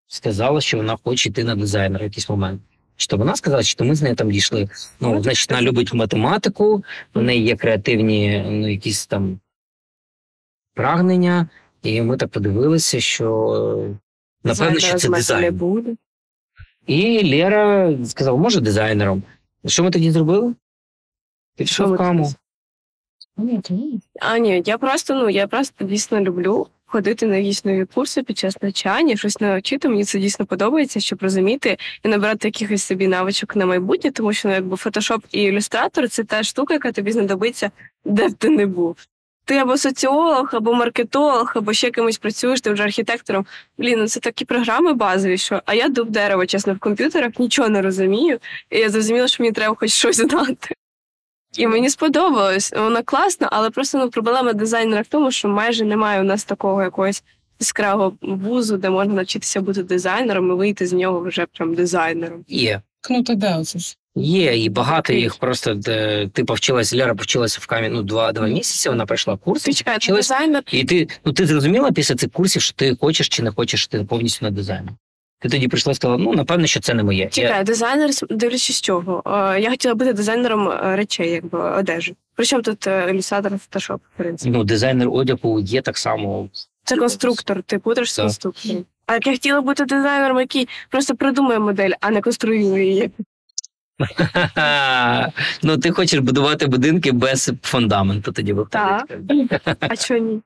сказала, що вона хоче йти на дизайнер в якийсь момент. Чи то вона сказала, чи то ми з нею там дійшли. Ну, значить, вона любить математику, в неї є креативні ну, якісь там прагнення, і ми так подивилися, що напевно, що це дизайн. буде. І Лера сказала, може, дизайнером. Що ми тоді зробили? Пішов в каму. А ні, я просто ну я просто дійсно люблю ходити на якісь нові курси під час навчання, щось навчити. Мені це дійсно подобається, щоб розуміти і набирати якихось собі навичок на майбутнє, тому що ну, якби фотошоп і ілюстратор це та штука, яка тобі знадобиться, де б ти не був. Ти або соціолог, або маркетолог, або ще кимось працюєш, ти вже архітектором. Блін, ну це такі програми базові, що а я дуб дерева, чесно, в комп'ютерах нічого не розумію. І я зрозуміла, що мені треба хоч щось знати. І мені сподобалось, вона класна, але просто ну, проблема дизайнера в тому, що майже немає у нас такого якогось яскравого вузу, де можна навчитися бути дизайнером і вийти з нього вже прям дизайнером. Є. Кнута де оце ж. Є, і багато їх просто де, ти повчилась, Лера повчилася в камі ну, два, два місяці, вона пройшла курс. Чекай, повчилась, дизайнер, і ти, ну, ти зрозуміла після цих курсів, що ти хочеш чи не хочеш, ти повністю на дизайн. Ти тоді прийшла і сказала, ну, напевно, що це не моє. Я- дизайнер, дивлячись з чого. Е, Я хотіла бути дизайнером е, речей, якби одежі. Причому тут е, ілюстратор фотошоп, в принципі. ну, дизайнер одягу є так само. Це конструктор, ти Так. конструктором. А як я хотіла бути дизайнером, який просто придумує модель, а не конструює її. Ну, ти хочеш будувати будинки без фундаменту, тоді виходить. Так. А чого ні?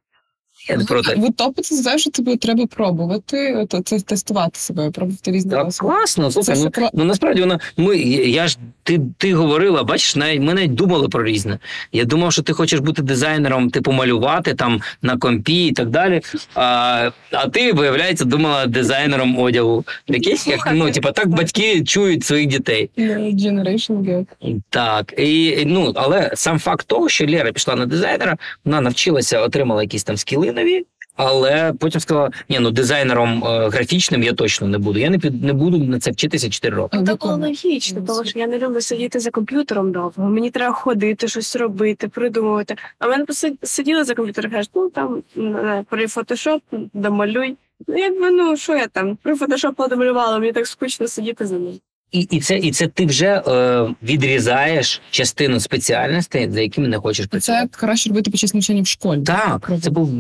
Я не проти. Ви топите за те, що тобі треба пробувати, от, це тестувати себе, пробувати різні Так, класно, слухай, ну, кла- ну насправді вона. Ми, я ж ти, ти говорила, бачиш, навіть ми навіть думали про різне. Я думав, що ти хочеш бути дизайнером, типу малювати там на компі і так далі. А, а ти, виявляється, думала дизайнером одягу. Якийсь, як, ну, типу, так батьки чують своїх дітей. Generation gap. Так, і, ну, але сам факт того, що Лера пішла на дизайнера, вона навчилася, отримала якісь там скіли нові, але потім сказала: ні, ну дизайнером е, графічним я точно не буду. Я не під не буду на це вчитися 4 роки. Було кого? логічно, тому що я не люблю сидіти за комп'ютером довго. Мені треба ходити, щось робити, придумувати. А в мене посид- сиділи за комп'ютером, кажуть, ну там е, при фотошоп домалюй. Ну, якби ну що я там при фотошоп домалювала, мені так скучно сидіти за ним. І, і це і це ти вже е, відрізаєш частину спеціальностей, за якими не хочеш працювати. Це краще робити під час навчання в школі. Так, це був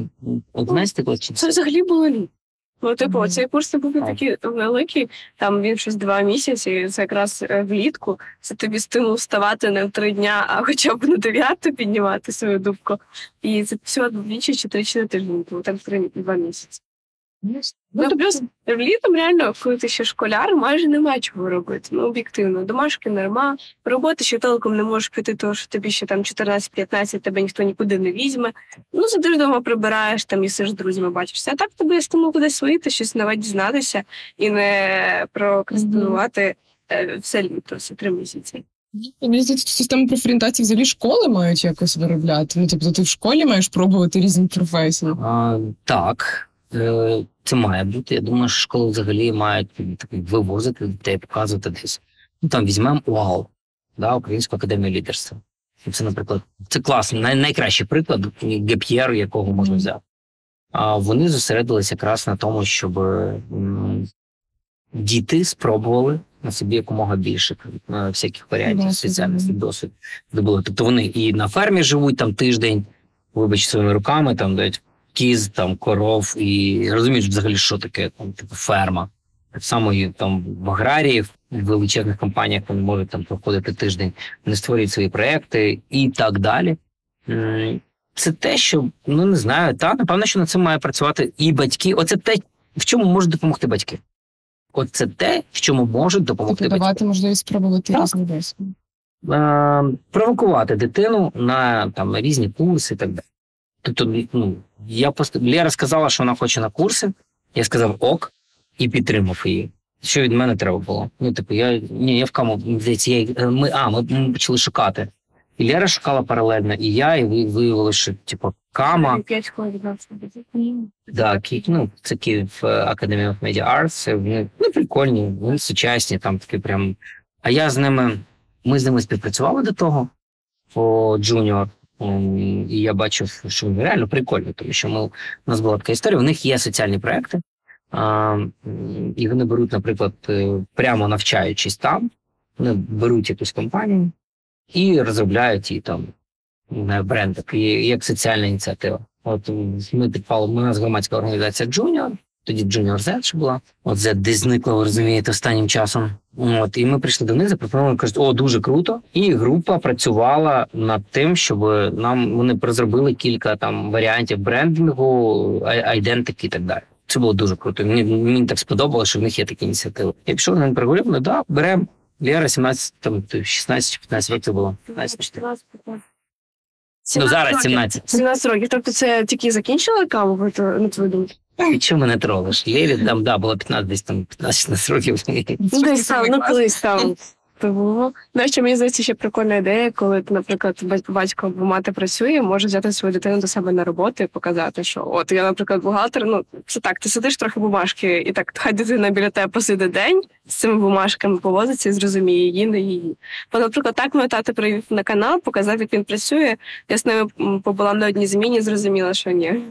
11 клас Це взагалі було літ. Ну, типу, Мгм. цей курс не був Так. такий великий, там він щось два місяці, і це якраз е, влітку. Це тобі стимул вставати не в три дня, а хоча б на дев'яту піднімати свою дубку. І це всього двічі чи тричі на тиждень, тому так три два місяці. Ну, плюс літом реально, коли ти ще школяр, майже немає чого робити. Ну, об'єктивно, домашки норма, роботи ще толком не можеш піти, тому що тобі ще там 14-15, тебе ніхто нікуди не візьме. Ну, сидиш вдома, прибираєш, там їсиш з друзями, бачишся. А так тобі є стимул кудись вийти, щось нове дізнатися і не прокрастинувати е, все літо, все три місяці. Мені здається, систему профорієнтації взагалі школи мають якось виробляти. Ну, тобто ти в школі маєш пробувати різні професії. А, так, це має бути. Я думаю, що школи взагалі мають так, вивозити дітей, показувати десь. Ну там візьмемо УАЛ, да, Українську академію лідерства. Це, наприклад, це класний, най, найкращий приклад Геп'єр, якого можна взяти. А вони зосередилися якраз на тому, щоб м, діти спробували на собі якомога більше е, всяких варіантів мгм. досвід. Тобто вони і на фермі живуть там тиждень, вибач своїми руками, там дають кіз, там коров, і розуміють взагалі, що таке там типу ферма. Так само і там в аграрії, в величезних компаніях вони можуть там проходити тиждень, вони створюють свої проекти і так далі. Це те, що ну не знаю, та напевно, що над цим має працювати і батьки. Оце те, в чому можуть допомогти батьки. Оце те, в чому можуть допомогти Тобто батьки. давати можливість спробувати різні досвіди. Е, провокувати дитину на там різні курси і так далі. Тобто, ну я просто Лера сказала, що вона хоче на курси. Я сказав ок і підтримав її. Що від мене треба було? Ну, типу, я ні, я в каму здається, я е, ми а ми, ми почали шукати. І Лера шукала паралельно, і я, і ви- виявилося, що типу кама. Да, Ки- ну, це Київ е, Academy of Media Arts. Вони ну, прикольні, вони сучасні, там такі прям. А я з ними, ми з ними співпрацювали до того по Junior. М, І я бачив, що реально прикольні, тому що ми, у нас була така історія. У них є соціальні проекти, і вони беруть, наприклад, е, прямо навчаючись там, вони беруть якусь компанію і розробляють її там бренд, як соціальна ініціатива. От ми підпали, у нас громадська організація Junior, тоді Junior Z ж була. От Z десь зникла, ви розумієте, останнім часом. От, і ми прийшли до них, запропонували, кажуть, о, дуже круто. І група працювала над тим, щоб нам вони розробили кілька там варіантів брендингу, айдентики і так далі. Це було дуже круто. Мені, мені так сподобалося, що в них є такі ініціативи. Я пішов на прогулів, ну да, беремо. Лера 17, там 16-15 років було. 15 Ну зараз 17. 17 років. Тобто це тільки закінчила каву, то на твою думку? І чому мене тролиш? Лєрі там, да, було 15, десь там 15-16 років. Ну, десь там, ну колись там. Тому, ну, ще мені здається, ще прикольна ідея, коли, наприклад, бать- батько або мати працює, може взяти свою дитину до себе на роботу і показати, що от я, наприклад, бухгалтер. Ну це так, ти сидиш трохи бумажки, і так хай дитина біля тебе посиде день з цими бумажками повозиться і зрозуміє її, не її. Бо, наприклад, так мене тато привів на канал, показав, як він працює. Я з ними побула на одній зміні, зрозуміла, що ні.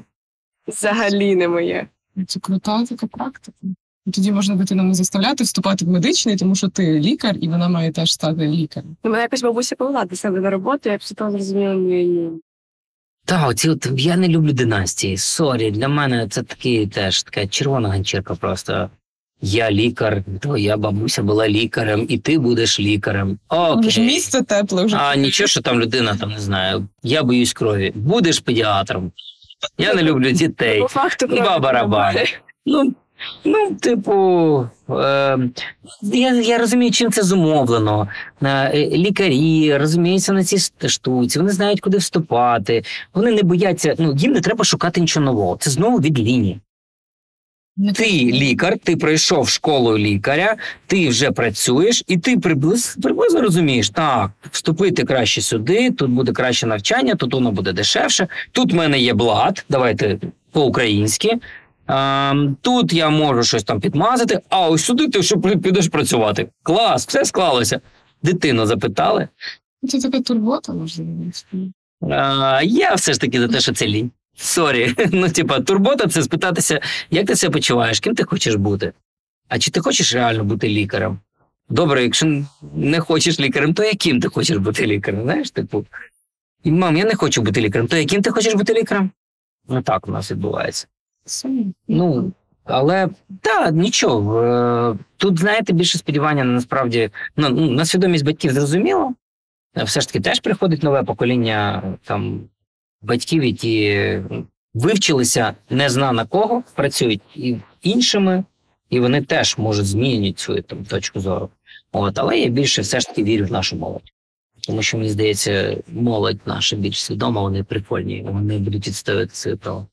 Взагалі не моє. Це крута така практика. Тоді можна дитину не заставляти вступати в медичний, тому що ти лікар, і вона має теж стати лікарем. Ну, мене якось бабуся повела до себе на роботу, я після того зрозуміла, ні, ні. Так, оці от я не люблю династії. Sorry, для мене це такий теж така червона ганчірка просто. Я лікар, твоя бабуся була лікарем, і ти будеш лікарем. Вже Окей. місце тепле вже. А нічого, що там людина там не знаю. Я боюсь крові. Будеш педіатром. Я не люблю дітей. По факту кроки барабани. Ну, ну типу, е, я, я розумію, чим це зумовлено. Е, лікарі розуміються на цій штуці, вони знають, куди вступати. Вони не бояться, ну їм не треба шукати нічого нового. Це знову від лінії. Ти лікар, ти пройшов школу лікаря, ти вже працюєш, і ти приблизно, приблизно розумієш, так, вступити краще сюди, тут буде краще навчання, тут воно буде дешевше. Тут в мене є блат, давайте по-українськи. Ем, тут я можу щось там підмазати, а ось сюди ти що підеш працювати. Клас, все склалося. Дитину запитали. Це така турбота, можливо. А, я все ж таки за те, що це лінь. Sorry. Ну, типа, турбота це спитатися, як ти себе почуваєш, ким ти хочеш бути. А чи ти хочеш реально бути лікарем? Добре, якщо не хочеш лікарем, то яким ти хочеш бути лікарем? Знаєш, типу. І, мам, я не хочу бути лікарем, то яким ти хочеш бути лікарем? Ну так у нас відбувається. Ну, але так, нічого. е, Тут, знаєте, більше сподівання насправді ну, на свідомість батьків зрозуміло. Все ж таки теж приходить нове покоління там батьків, які вивчилися не зна на кого, працюють і іншими, і вони теж можуть змінювати свою там точку зору. От, але я більше все ж таки вірю в нашу молодь. Тому що мені здається, молодь наша більш свідома, вони прикольні, вони будуть відстоювати свої права.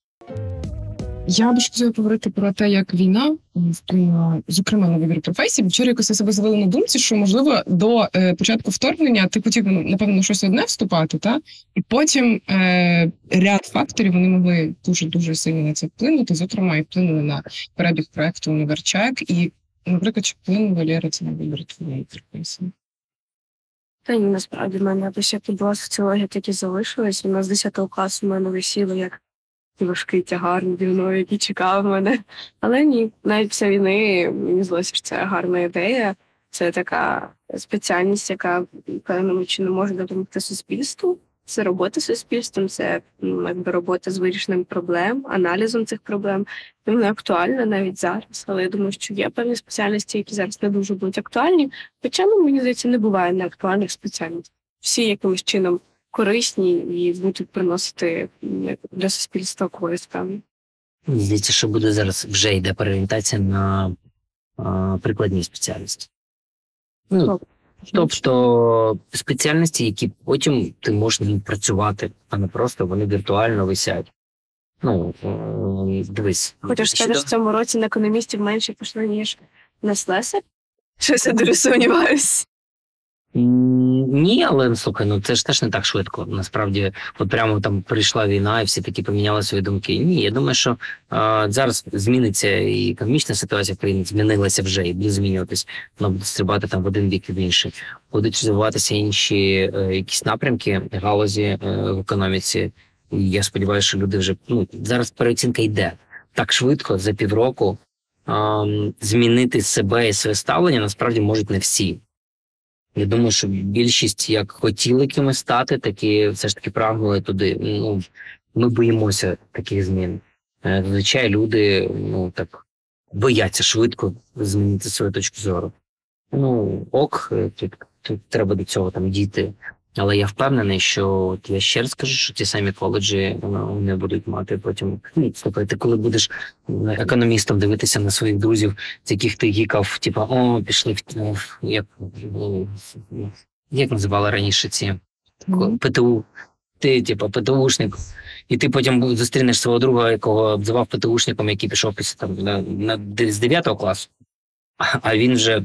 Я б хотіла поговорити про те, як війна вплинула, зокрема, на вибір професії. Вчора якось я себе завела на думці, що можливо до е, початку вторгнення ти хотів напевно на щось одне вступати, та і потім е, ряд факторів вони могли дуже дуже сильно на це вплинути. Зокрема, і вплинули на перебіг проекту Універчак. І, наприклад, чи вплинула Лєра це на вибір твоєї професії? Та ні, насправді в мене якось як була соціологія, так і залишилась. У нас з 10 класу в мене висіло як важкий тягар наді мною, який чекав мене. Але ні, навіть після війни мені здалося, що це гарна ідея. Це така спеціальність, яка певним чином може допомогти суспільству. Це робота з суспільством, це якби робота з вирішенням проблем, аналізом цих проблем. Вона актуальна навіть зараз. Але я думаю, що є певні спеціальності, які зараз не дуже будуть актуальні. Хоча, ну, мені здається, не буває неактуальних спеціальностей. Всі якимось чином корисні і будуть приносити для суспільства користь певну. Здається, що буде зараз вже йде переорієнтація на а, прикладні спеціальності. Ну, тобто спеціальності, які потім ти можеш ним працювати, а не просто вони віртуально висять. Ну, е, дивись. Хочеш сказати, що в цьому році на економістів менше пішло, ніж на слесар? Щось я дуже сумніваюся. Ні, але слухай, ну це ж теж не так швидко. Насправді, от прямо там прийшла війна, і всі такі поміняли свої думки. Ні, я думаю, що е, зараз зміниться і економічна ситуація в країні змінилася вже і буде змінюватись. Вона буде стрибати там в один бік і в інший. Будуть розвиватися інші е, якісь напрямки галузі е, в економіці. Я сподіваюся, що люди вже ну зараз переоцінка йде так швидко за півроку. змінити себе і своє ставлення насправді можуть не всі. Я думаю, що більшість як хотіли кимось стати, так і все ж таки прагнули туди. Ну, ми боїмося таких змін. Е, Зазвичай люди ну, так бояться швидко змінити свою точку зору. Ну, ок, тут, тут треба до цього там дійти. Але я впевнений, що от я ще раз скажу, що ті самі коледжі вони будуть мати потім. Ну, слухай, ти коли будеш економістом дивитися на своїх друзів, з яких ти гікав, типа, о, пішли в ну, як, ну, як називали раніше ці ПТУ. Ти, типа, ПТУшник, і ти потім зустрінеш свого друга, якого обзивав ПТУшником, який пішов після там на, на з 9 класу, а- а він вже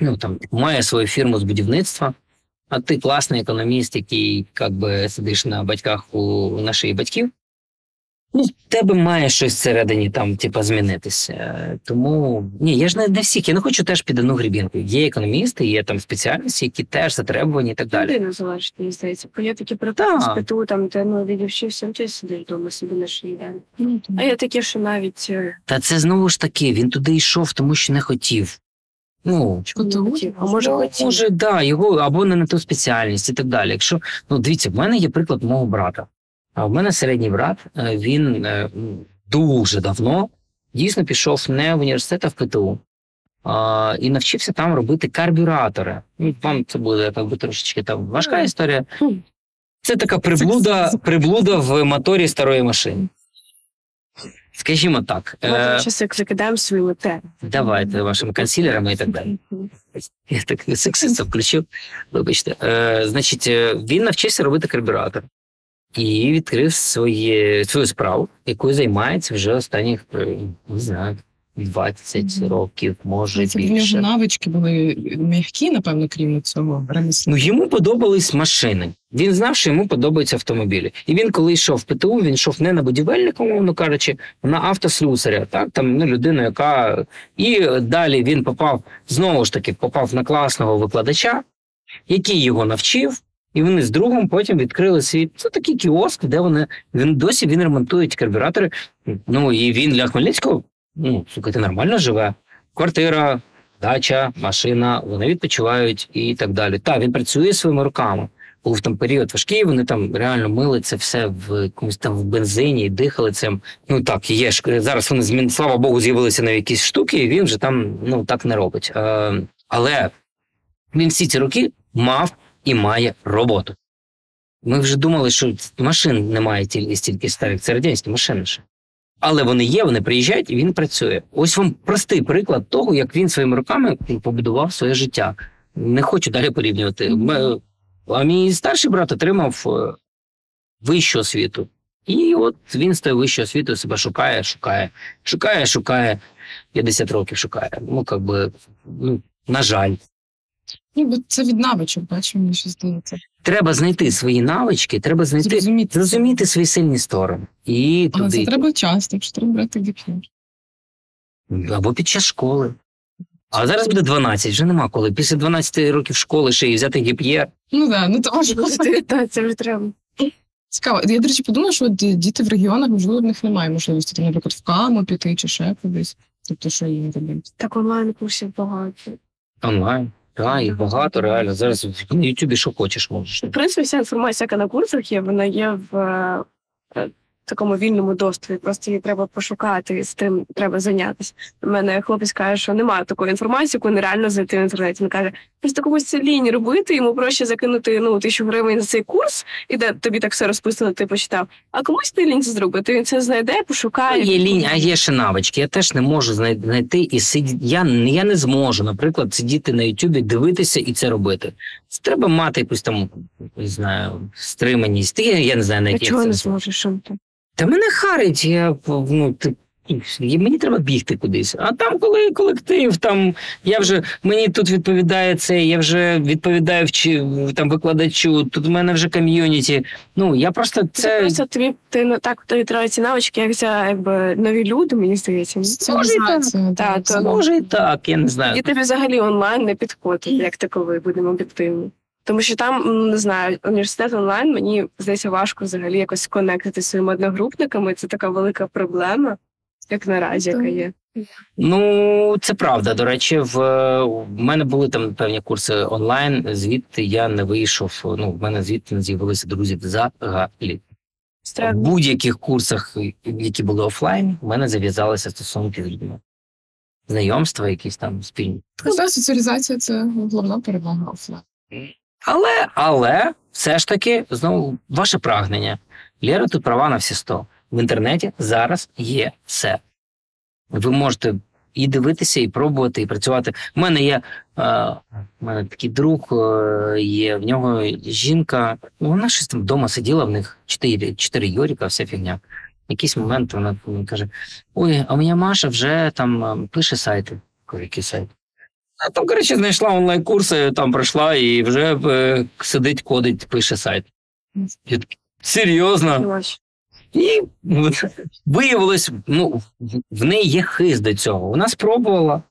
ну там має свою фірму з будівництва. А ти класний економіст, який як би сидиш на батьках у на шиї батьків. Ну, в тебе має щось всередині там, типа, змінитися. Тому ні, я ж не, не всіх, я не хочу теж під одну грібінку. Є економісти, є там спеціальності, які теж затребувані і так далі. Людина залежить, мені здається. Бо є такі з ПТУ, там, де ну, відівчився, ти сидиш вдома собі на шиї. А є такі, що навіть е, Та це знову ж таки, він туди йшов, тому що не хотів. Ну, а може ну, хотів. може, да, його або не на ту спеціальність і так далі. Якщо ну дивіться, в мене є приклад мого брата. А в мене середній брат, е, він е, дуже давно дійсно пішов не в університет, а в ПТУ. А, і навчився там робити карбюратори. Ну, Вам це буде якби трошечки там важка історія. Це така приблуда, приблуда в моторі старої машини. Скажімо так, Ми е, закидаємо свої лете. давайте вашими консілерами і так далі. Я так сексиста включив. Вибачте. Е, значить, е, він навчився робити карбюратор і відкрив своє, свою справу, якою займається вже останніх е, не знаю, 20 років, може Це в нього навички були м'які, напевно, крім цього ремесла. Ну йому подобались машини. Він знав, що йому подобаються автомобілі. І він, коли йшов в ПТУ, він йшов не на будівельника, умовно кажучи, а на автослюсаря. Так, там ну, людину, яка і далі він попав знову ж таки, попав на класного викладача, який його навчив. І вони з другом потім відкрили свій це такий кіоск, де вони він досі він ремонтує ті карбюратори. Ну і він для Хмельницького, ну слухайте, нормально живе. Квартира, дача, машина, вони відпочивають і так далі. Так, він працює своїми руками. Був там період важкий, вони там реально мили це все в якомусь там в бензині і дихали цим. Ну так, є ж зараз вони змін, слава Богу, з'явилися на якісь штуки, і він вже там ну так не робить. Е, але він всі ці роки мав і має роботу. Ми вже думали, що машин немає тільки стільки старих, це радянські машини. ще. Але вони є, вони приїжджають і він працює. Ось вам простий приклад того, як він своїми руками побудував своє життя. Не хочу далі порівнювати. А мій старший брат отримав е, вищу освіту. І от він з тою вищою освітою себе шукає, шукає, шукає, шукає. 50 років шукає. Ну, як би, ну, на жаль. Ну, бо це від навичок, бачу, мені щось здається. Треба знайти свої навички, треба знайти, Зрозуміти. зрозуміти свої сильні сторони. І Але туди. це треба час, так що треба брати гіп'єр. Або під час школи. А зараз буде 12, вже нема коли. Після 12 років школи ще й взяти гіп'єр. Ну так, ну то може бути. Так, це вже треба. Цікаво. Я, до речі, подумала, що діти в регіонах, можливо, в них немає можливості, там, наприклад, в каму піти чи ще кудись. Тобто, що їм робити. Так онлайн курсів багато. Онлайн. Так, і багато, реально. Зараз в Ютубі що хочеш можеш. В принципі, вся інформація, яка на курсах є, вона є в е, такому вільному доступі. Просто її треба пошукати, і з тим треба зайнятися. У мене хлопець каже, що немає такої інформації, яку нереально знайти в інтернеті. Він каже, просто комусь це лінь робити, йому проще закинути ну, тисячу гривень за цей курс, і де тобі так все розписано, ти почитав. А комусь не лінь це зробити. Він це знайде, пошукає. Є лінь, а є ще навички. Я теж не можу знайти і сидіти. Я, я не зможу, наприклад, сидіти на Ютубі, дивитися і це робити. Це треба мати якусь там, не знаю, стриманість. Ти, я не знаю, на яких чого не зможеш. Та мене харить, я ну ти. і Мені треба бігти кудись. А там, коли колектив, там я вже мені тут відповідає це, я вже відповідаю вчи, там викладачу. Тут в мене вже ком'юніті. Ну я просто Це це просто тобі ти не так тобі треба ці навички, як ця якби нові люди, мені здається. Соціалізація. Так, так, то це- може і так, я не знаю. І тобі взагалі онлайн не підходить, як таковий, будемо об'єктивні. Тому що там, не знаю, університет онлайн, мені здається, важко взагалі якось конектити своїми одногрупниками. Це така велика проблема, як наразі, яка є. Ну це правда. До речі, в, в мене були там певні курси онлайн. Звідти я не вийшов. Ну в мене звідти не з'явилися друзі взагалі. В будь-яких курсах, які були офлайн, в мене зав'язалися стосунки з людьми. Знайомства, якісь там спільні. Ну, так, соціалізація це головна перевага офлайн. Але, але все ж таки, знову ваше прагнення. Лєра тут права на всі сто. В інтернеті зараз є все. Ви можете і дивитися, і пробувати, і працювати. У мене є е, у мене такий друг, е, є в нього жінка. Вона щось там вдома сиділа, в них чотири, чотири Йоріка, вся фігня. В якийсь момент вона каже: Ой, а моя Маша вже там е, пише сайти. Кажу, які сайти? А там, коротше, знайшла онлайн-курси, там пройшла і вже е, сидить, кодить, пише сайт. Я такий, Серйозно? І виявилось, ну, в- неї є хист до цього. Вона спробувала.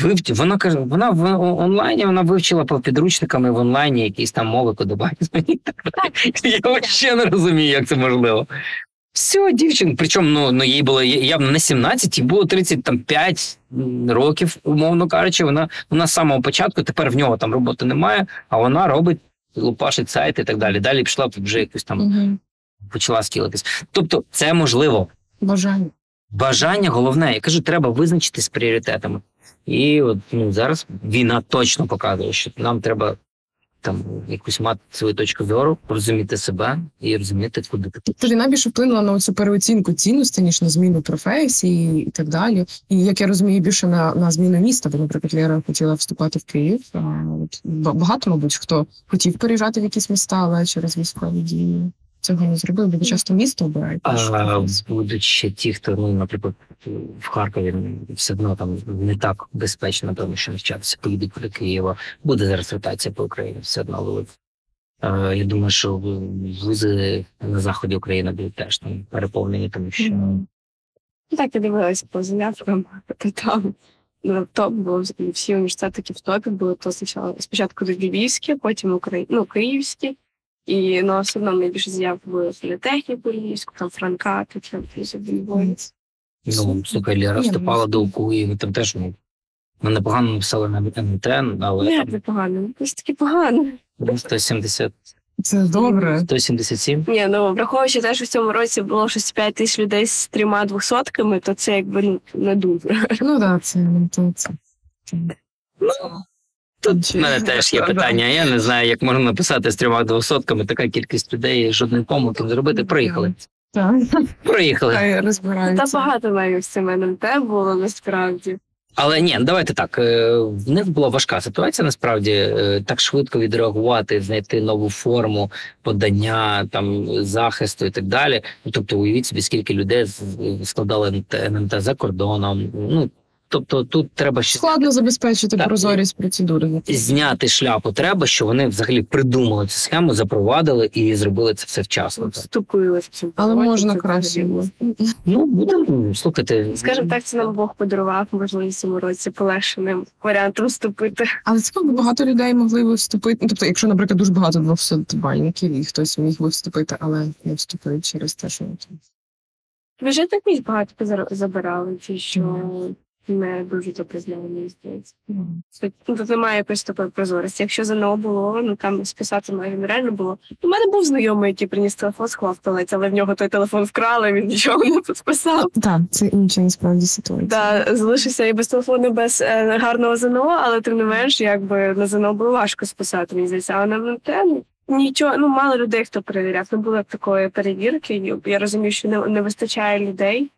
Вивч... Вона каже, вона в онлайні вона вивчила по підручниками в онлайні якісь там мови кодування. Я взагалі не розумію, як це можливо. Все, дівчина, причому ну, ну, їй було явно не 17, їй було 35 років, умовно кажучи. Вона, вона з самого початку, тепер в нього там роботи немає, а вона робить, лупашить сайт і так далі. Далі пішла вже якусь там Угу. почала скілитись. Тобто, це можливо. Бажання. Бажання головне. Я кажу, треба визначитись з пріоритетами. І от ну, зараз війна точно показує, що нам треба там якусь мати свою точку зору, розуміти себе і розуміти, куди ти Тобто війна більше вплинула на цю переоцінку цінностей, ніж на зміну професії і так далі. І як я розумію, більше на, на зміну міста, бо, наприклад, Лера хотіла вступати в Київ. Багато, мабуть, хто хотів переїжджати в якісь міста, але через військові дії цього не зробив, бо часто місто обирають. А, будуть ще ті, хто, ну, наприклад, в Харкові все одно там не так безпечно, тому що навчатися поїдуть до Києва. Буде зараз ротація по Україні, все одно але Я думаю, що вузи на заході України будуть теж там переповнені, тому що. Ну, Так, я дивилася по заявкам, то там ну, топ було всі університети, які в топі були, то спочатку, спочатку львівські, потім Украї... ну, київські. І ну, все одно найбільше заявок були на техніку львівську, там Франка, таке Мгм. ну, слухай, Лера Ні, ну, вступала до УКУ, і там теж ну, ну, непогано написали на МТ, але Ні, там не погано, ну, просто таки погано. ну, 170, Це добре. 177. Ні, ну враховуючи те, що в цьому році було щось 5 тисяч людей з трьома двохсотками, то це якби ну, не дуже. Ну так, це, це, це. Тут в мене теж є питання. Я не знаю, як можна написати з трьома двохсотками така кількість людей, жодної помилки не зробити. Проїхали. Так. Розбираються. Та багато навіть з цим НМТ було насправді. Але ні, давайте так. е, В них була важка ситуація. Насправді е, так швидко відреагувати, знайти нову форму подання, там захисту і так далі. Тобто, уявіть собі, скільки людей складали НМТ, НМТ за кордоном. Ну тобто, тут треба ще Складно забезпечити Так. прозорість процедури. зняти шляпу. Треба, що вони взагалі придумали цю схему, запровадили і зробили це все вчасно. Вступили в цю Але можна краще було. Ну будемо слухайте. Скажімо так, це нам Бог подарував можливість в цьому році полегшеним варіантом вступити. Але цікаво, багато людей могли вступити. Тобто, якщо, наприклад, дуже багато 200 бальників, і хтось міг би вступити, але не вступив через те, що Бюджетних місць багато забирали, ті, що не дуже добре знали, мені здається. Ну, тут немає якоїсь такої прозорості. Якщо ЗНО було, ну там списати майже нереально було. У мене був знайомий, який приніс телефон, сховав в але в нього той телефон вкрали, він нічого не списав. Так, це інша насправді ситуація. Да, залишився і без телефону, без е, гарного ЗНО, але тим не менш, якби на ЗНО було важко списати, мені здається. А на МНТ ну, нічого, ну мало людей, хто перевіряв. Не було такої перевірки. Я розумію, що не, не вистачає людей,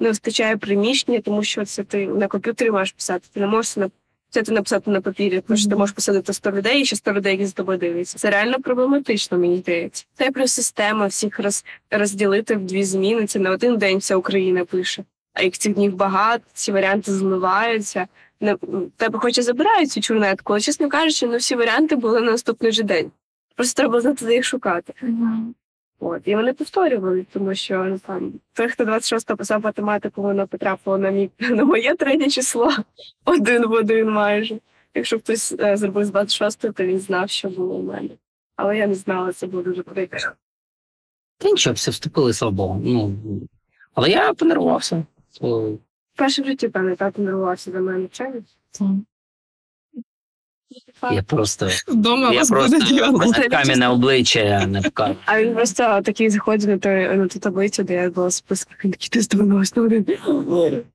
не вистачає приміщення, тому що це ти на комп'ютері маєш писати. Ти не можеш на це ти написати на папірі, тому що ти можеш посадити 100 людей, і ще 100 людей, які за тобою дивляться. Це реально проблематично, мені здається. Та й плюс система всіх роз, розділити в дві зміни. Це не один день вся Україна пише. А їх цих днів багато, ці варіанти зливаються. Не тебе хоч і забирають цю чурнетку, але чесно кажучи, ну всі варіанти були на наступний же день. Просто треба знати, де їх шукати. От і вони повторювали, тому що ну, там той, хто 26 писав математику, воно потрапило на мій на моє третє число один в один майже. Якщо хтось е, зробив з 26, то він знав, що було у мене. Але я не знала, це було дуже прикро. Та нічого, все вступили, слава Богу. Ну, але я понервувався. О, Перше в житті, певне, тато нервувався за мене навчання. Я просто, Вдома я вас просто буде діалог. кам'яне обличчя я не покажу. А він просто такий заходить на, той, на ту таблицю, де я була список, він такий ти з 90 один.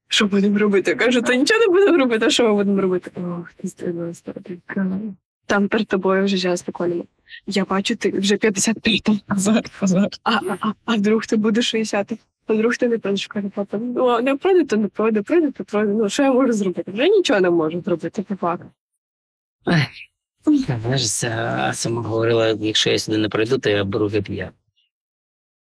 Що будемо робити? Я кажу, то нічого не будемо робити, а що ми будемо робити? Ох, ти з 90 один. Там перед тобою вже час прикольно. Я бачу, ти вже 55 там. Азар, азар. А, а, а, а вдруг ти будеш 60 а вдруг ти не пройдеш каже, папа. Ну, не пройде, то не пройде, пройде, то пройде. Ну, що я можу зробити? Вже нічого не можу зробити, по факту. Знаєш, сама говорила, якщо я сюди не прийду, то я беру ГП'я.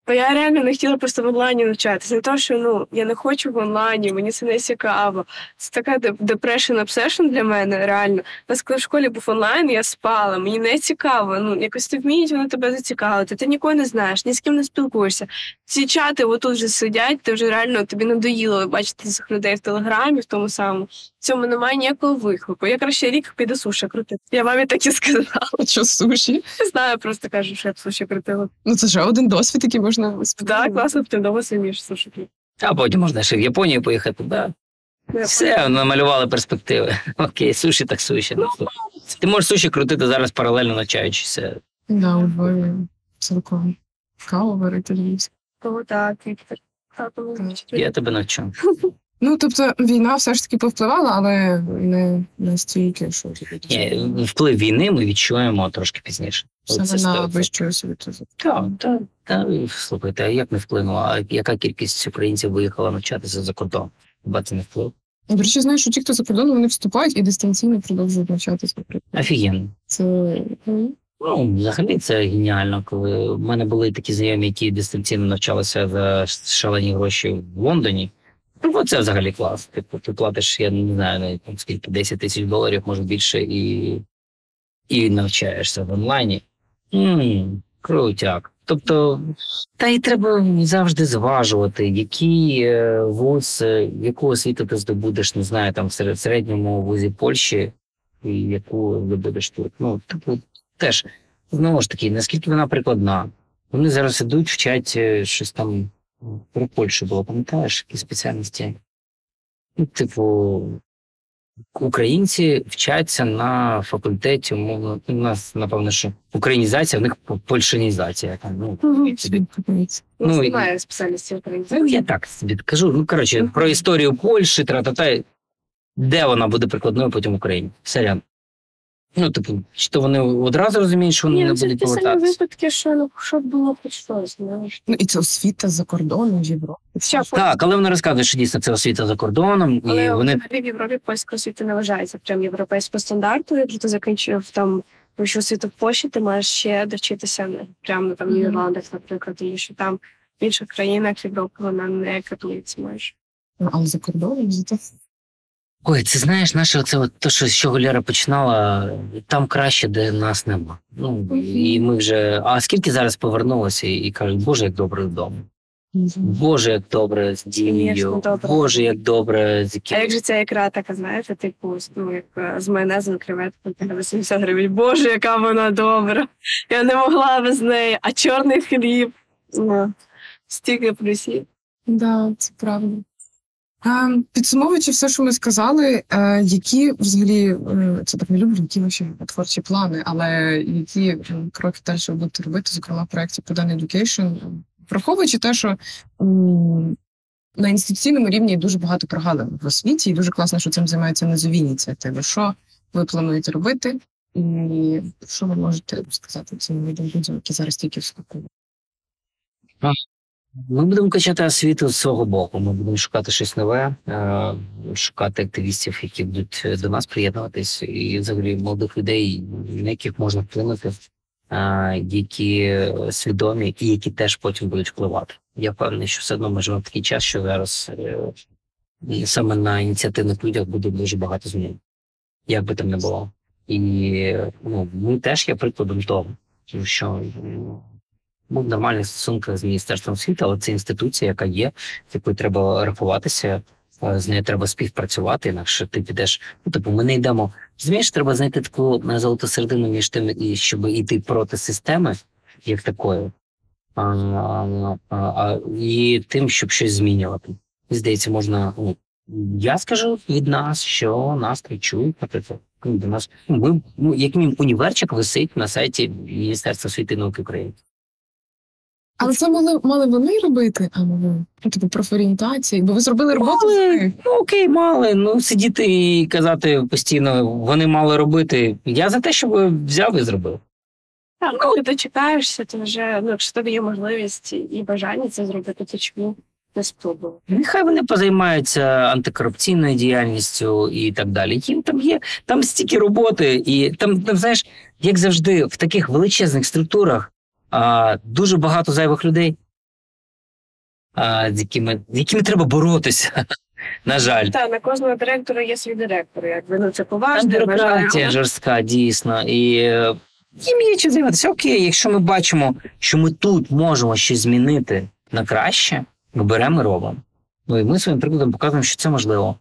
Бо я реально не хотіла просто в онлайні навчатися. Не то, що ну я не хочу в онлайні, мені це не цікаво. Це така depression obsession для мене. Реально. У нас коли в школі був онлайн, я спала. Мені не цікаво. Ну якось ти вміють вони тебе зацікавити. Ти нікого не знаєш, ні з ким не спілкуєшся. Ці чати отут вже сидять, ти вже реально тобі надоїло бачити цих людей в телеграмі, в тому самому. Цьому немає ніякого вихлопу. Я краще рік піду суші крутити. Я мамі так і сказала. Що суші? Не знаю, просто кажу, що я б суші крутила. Ну це ж один досвід, який можна Так, класно, ти вдома самі суші крутити. А потім можна ще в Японію поїхати, да. Все, намалювали перспективи. Окей, суші так суші. Ну. Ти можеш суші крутити зараз паралельно навчаючися. Да, у Львові цілком. Каву варити львівську. Тому так, Віктор. Я тебе навчу. Ну тобто війна все ж таки повпливала, але не настільки, що Ні, вплив війни ми відчуємо трошки пізніше. саме Це на вищу освіту. Так, так, так. Слухайте, а як не вплинуло? А яка кількість українців виїхала навчатися за кордон? Хіба це не вплив? До речі, знаю, що ті, хто за кордоном, вони вступають і дистанційно продовжують навчатися. Офігенно. Це ну, Ну, взагалі це геніально, коли в мене були такі знайомі, які дистанційно навчалися за шалені гроші в Лондоні. Ну, це взагалі клас. Типу, ти платиш, я не знаю, навіть скільки 10 тисяч доларів, може більше, і, і навчаєшся в онлайні. м крутяк. Тобто, та й треба завжди зважувати, який е, вуз, яку освіту ти здобудеш, не знаю, там серед середньому вузі Польщі, і яку здобудеш тут. Ну, типу, теж знову ж таки, наскільки вона прикладна. Вони зараз ідуть, вчать е, щось там про Польщу було, пам'ятаєш, які спеціальності? Ну, типу, українці вчаться на факультеті, умовно, у нас, напевно, що українізація, в них по- польшанізація. Там, ну, собі. Ну, немає спеціальності українців. Ну, я так собі кажу. Ну, коротше, про історію Польщі, тра-та-та, де вона буде прикладною потім в Україні. Сорян. Ну, типу, чи то вони одразу розуміють, що вони Ні, не ну, це будуть ті самі повертатися. випадки, що ну щоб було хоч щось, знаєш. ну і це освіта за кордоном в Європі. Так, але вони розказують, що дійсно це освіта за кордоном, і Але вони взагалі в Європі польська освіта не вважається прям європейського стандарту. Якщо ти закінчив там вищу освіту в Польщі, ти маєш ще довчитися не прямо ну, там в Мгм. Нідерландах, наприклад, тому що там в інших країнах Європи вона не катується майже. Ну, але за кордоном зато Ой, це знаєш, наше оце от то, що з чого Лера починала, там краще, де нас нема. Ну і ми вже. А скільки зараз повернулося і кажуть, Боже, як добре вдома. Боже, як добре з дією, Боже, як добре з А як же ця ікра така, знаєте, типу, ну як е, з майонезом креветкою на 80 гривень. Боже, яка вона добра! Я не могла без неї. А чорний хліб. Ну, стільки плюсів. Да, це правда. Е, підсумовуючи все, що ми сказали, е, які взагалі е, це так не люблю, які ваші творчі плани, але які кроки далі ви будете робити, зокрема в проєкті Podan Education, враховуючи те, що на інституційному рівні дуже багато прогалин в освіті, і дуже класно, що цим займаються низові ініціативи. Що ви плануєте робити, і що ви можете сказати цим людям, які зараз тільки вступили? Ми будемо качати освіту з свого боку. Ми будемо шукати щось нове, е, шукати активістів, які будуть до нас приєднуватись, і взагалі молодих людей, на яких можна вплинути, е, які свідомі і які теж потім будуть впливати. Я впевнений, що все одно ми живемо в такий час, що зараз е, саме на ініціативних людях буде дуже багато змін, як би там не було. І ну, ми теж є прикладом того, що. Був нормальний стосунок з міністерством освіти, але це інституція, яка є, з якою треба рахуватися, е, з нею треба співпрацювати, інакше ти підеш. Ну, типу, ми не йдемо. Розумієш, треба знайти таку золоту середину між тим, і щоб йти проти системи, як такої, а, а, а, і тим, щоб щось змінювати. І здається, можна. Ну, я скажу від нас, що нас кричують, наприклад. ну, До нас ну, ми, ну, як мінімум, універчик висить на сайті Міністерства освіти і науки України. Але це мали, мали вони робити, а ви. Ну, типу, профорієнтації, бо ви зробили роботу Мали, них. ну окей, мали. Ну сидіти і казати постійно, вони мали робити. Я за те, щоб взяв і зробив. Так, коли ти чекаєшся, то вже ну, якщо тобі є можливість і бажання це зробити, то чому не спробувати? Нехай вони позаймаються антикорупційною діяльністю і так далі. Їм там є там стільки роботи, і там, там знаєш, як завжди, в таких величезних структурах а, дуже багато зайвих людей, а, з якими, з якими треба боротися. На жаль. Так, на кожного директора є свій директор, якби ну це поважно, бюрократія жорстка, дійсно. І е, їм є чим займатися. Окей, якщо ми бачимо, що ми тут можемо щось змінити на краще, ми беремо і робимо. Ну і ми своїм прикладом показуємо, що це можливо.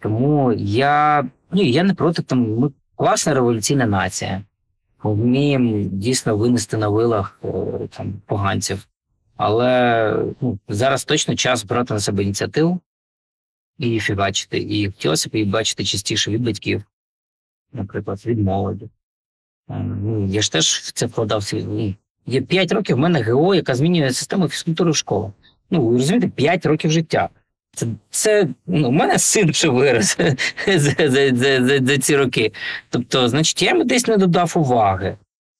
Тому я, ну, я не проти, там, ми класна революційна нація. Вміємо дійсно винести на вилах е, там, поганців. Але ну, зараз точно час брати на себе ініціативу і фігачити. І хотілося б її бачити частіше від батьків, наприклад, від молоді. Е, Ну, я ж теж в це вкладав Є 5 років в мене ГО, яка змінює систему фізкультури в школах. Ну, ви розумієте, 5 років життя. Це, ну, у мене син вже вирос за, за, за, за, ці роки. Тобто, значить, я йому десь не додав уваги.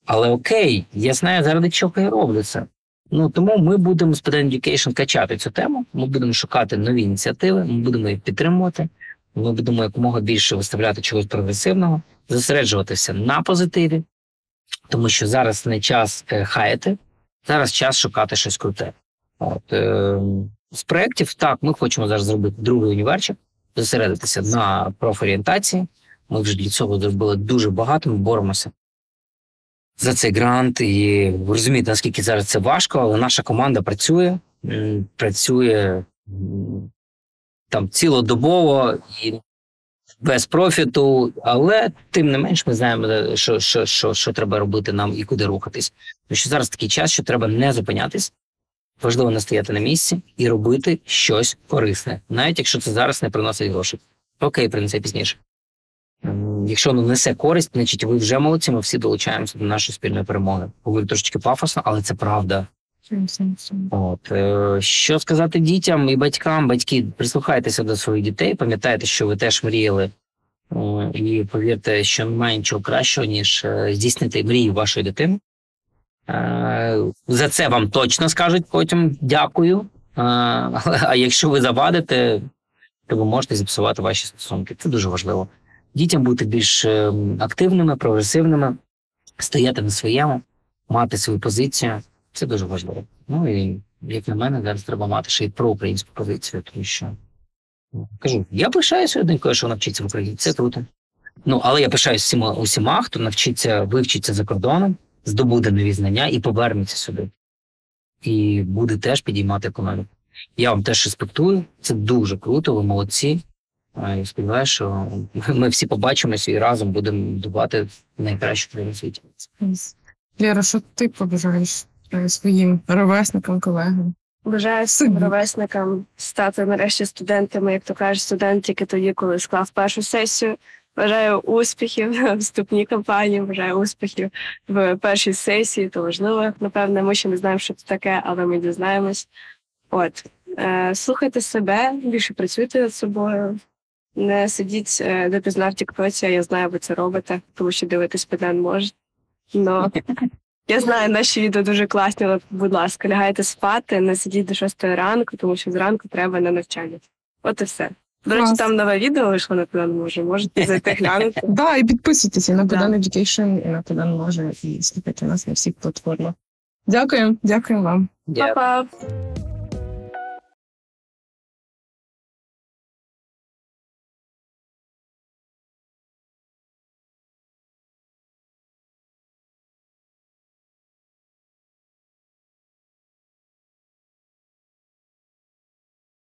Але окей, я знаю, заради чого я роблю це. Ну тому ми будемо з Student Education качати цю тему. Ми будемо шукати нові ініціативи, ми будемо їх підтримувати. Ми будемо якомога більше виставляти чогось прогресивного, зосереджуватися на позитиві, тому що зараз не час е, хаяти, зараз час шукати щось круте. От, е, з проєктів, так, ми хочемо зараз зробити другий універчик, зосередитися на профорієнтації. Ми вже для цього зробили дуже багато, ми боремося за цей грант. І ви розумієте, наскільки зараз це важко, але наша команда працює, працює там цілодобово і без профіту, але тим не менш ми знаємо, е, що, що, що, що треба робити нам і куди рухатись. Тому що зараз такий час, що треба не зупинятись, важливо не стояти на місці і робити щось корисне, навіть якщо це зараз не приносить грошей. Окей, принесе пізніше. Якщо воно несе користь, значить ви вже молодці, ми всі долучаємося до нашої спільної перемоги. Говорю трошечки пафосно, але це правда. От е, що сказати дітям і батькам? Батьки, прислухайтеся до своїх дітей, пам'ятайте, що ви теж мріяли. Е, І повірте, що немає нічого кращого, ніж е, здійснити мрію вашої дитини. Е, За це вам точно скажуть потім дякую. Е, А якщо ви завадите, то ви можете зіпсувати ваші стосунки. Це дуже важливо. Дітям бути більш е, активними, прогресивними, стояти на своєму, мати свою позицію. Це дуже важливо. Ну і як на мене, зараз треба мати ще й проукраїнську позицію, тому що ну, кажу, я пишаюся донькою, що вона вчиться в Україні. Це круто. Ну, але я пишаюся всіма усіма, хто навчиться вивчиться за кордоном, здобуде нові знання і повернеться сюди. І буде теж підіймати економіку. Я вам теж респектую. Це дуже круто, ви молодці. І сподіваюся, що ми всі побачимося і разом будемо будувати найкращу країну світі. Лєра, що ти побажаєш е, своїм ровесникам, колегам? Бажаю всім ровесникам стати нарешті студентами, як то кажуть, студент тільки тоді, коли склав першу сесію. Бажаю успіхів в вступній кампанії, бажаю успіхів в першій сесії. То важливо, напевне, ми ще не знаємо, що це таке, але ми дізнаємось. От е, слухайте себе, більше працюйте над собою. Не сидіть е, допізна в тіктоці, я знаю, ви це робите, тому що дивитись педен може. Но я знаю, наші відео дуже класні, але, будь ласка, лягайте спати, не сидіть до 6 ранку, тому що зранку треба на навчання. От і все. До речі, там нове відео вийшло на Педан може. Можете зайти глянути. Да, і підписуйтесь на Педан Education, і на Педан може, і слухайте нас на всіх платформах. Дякую, дякую вам. Па-па!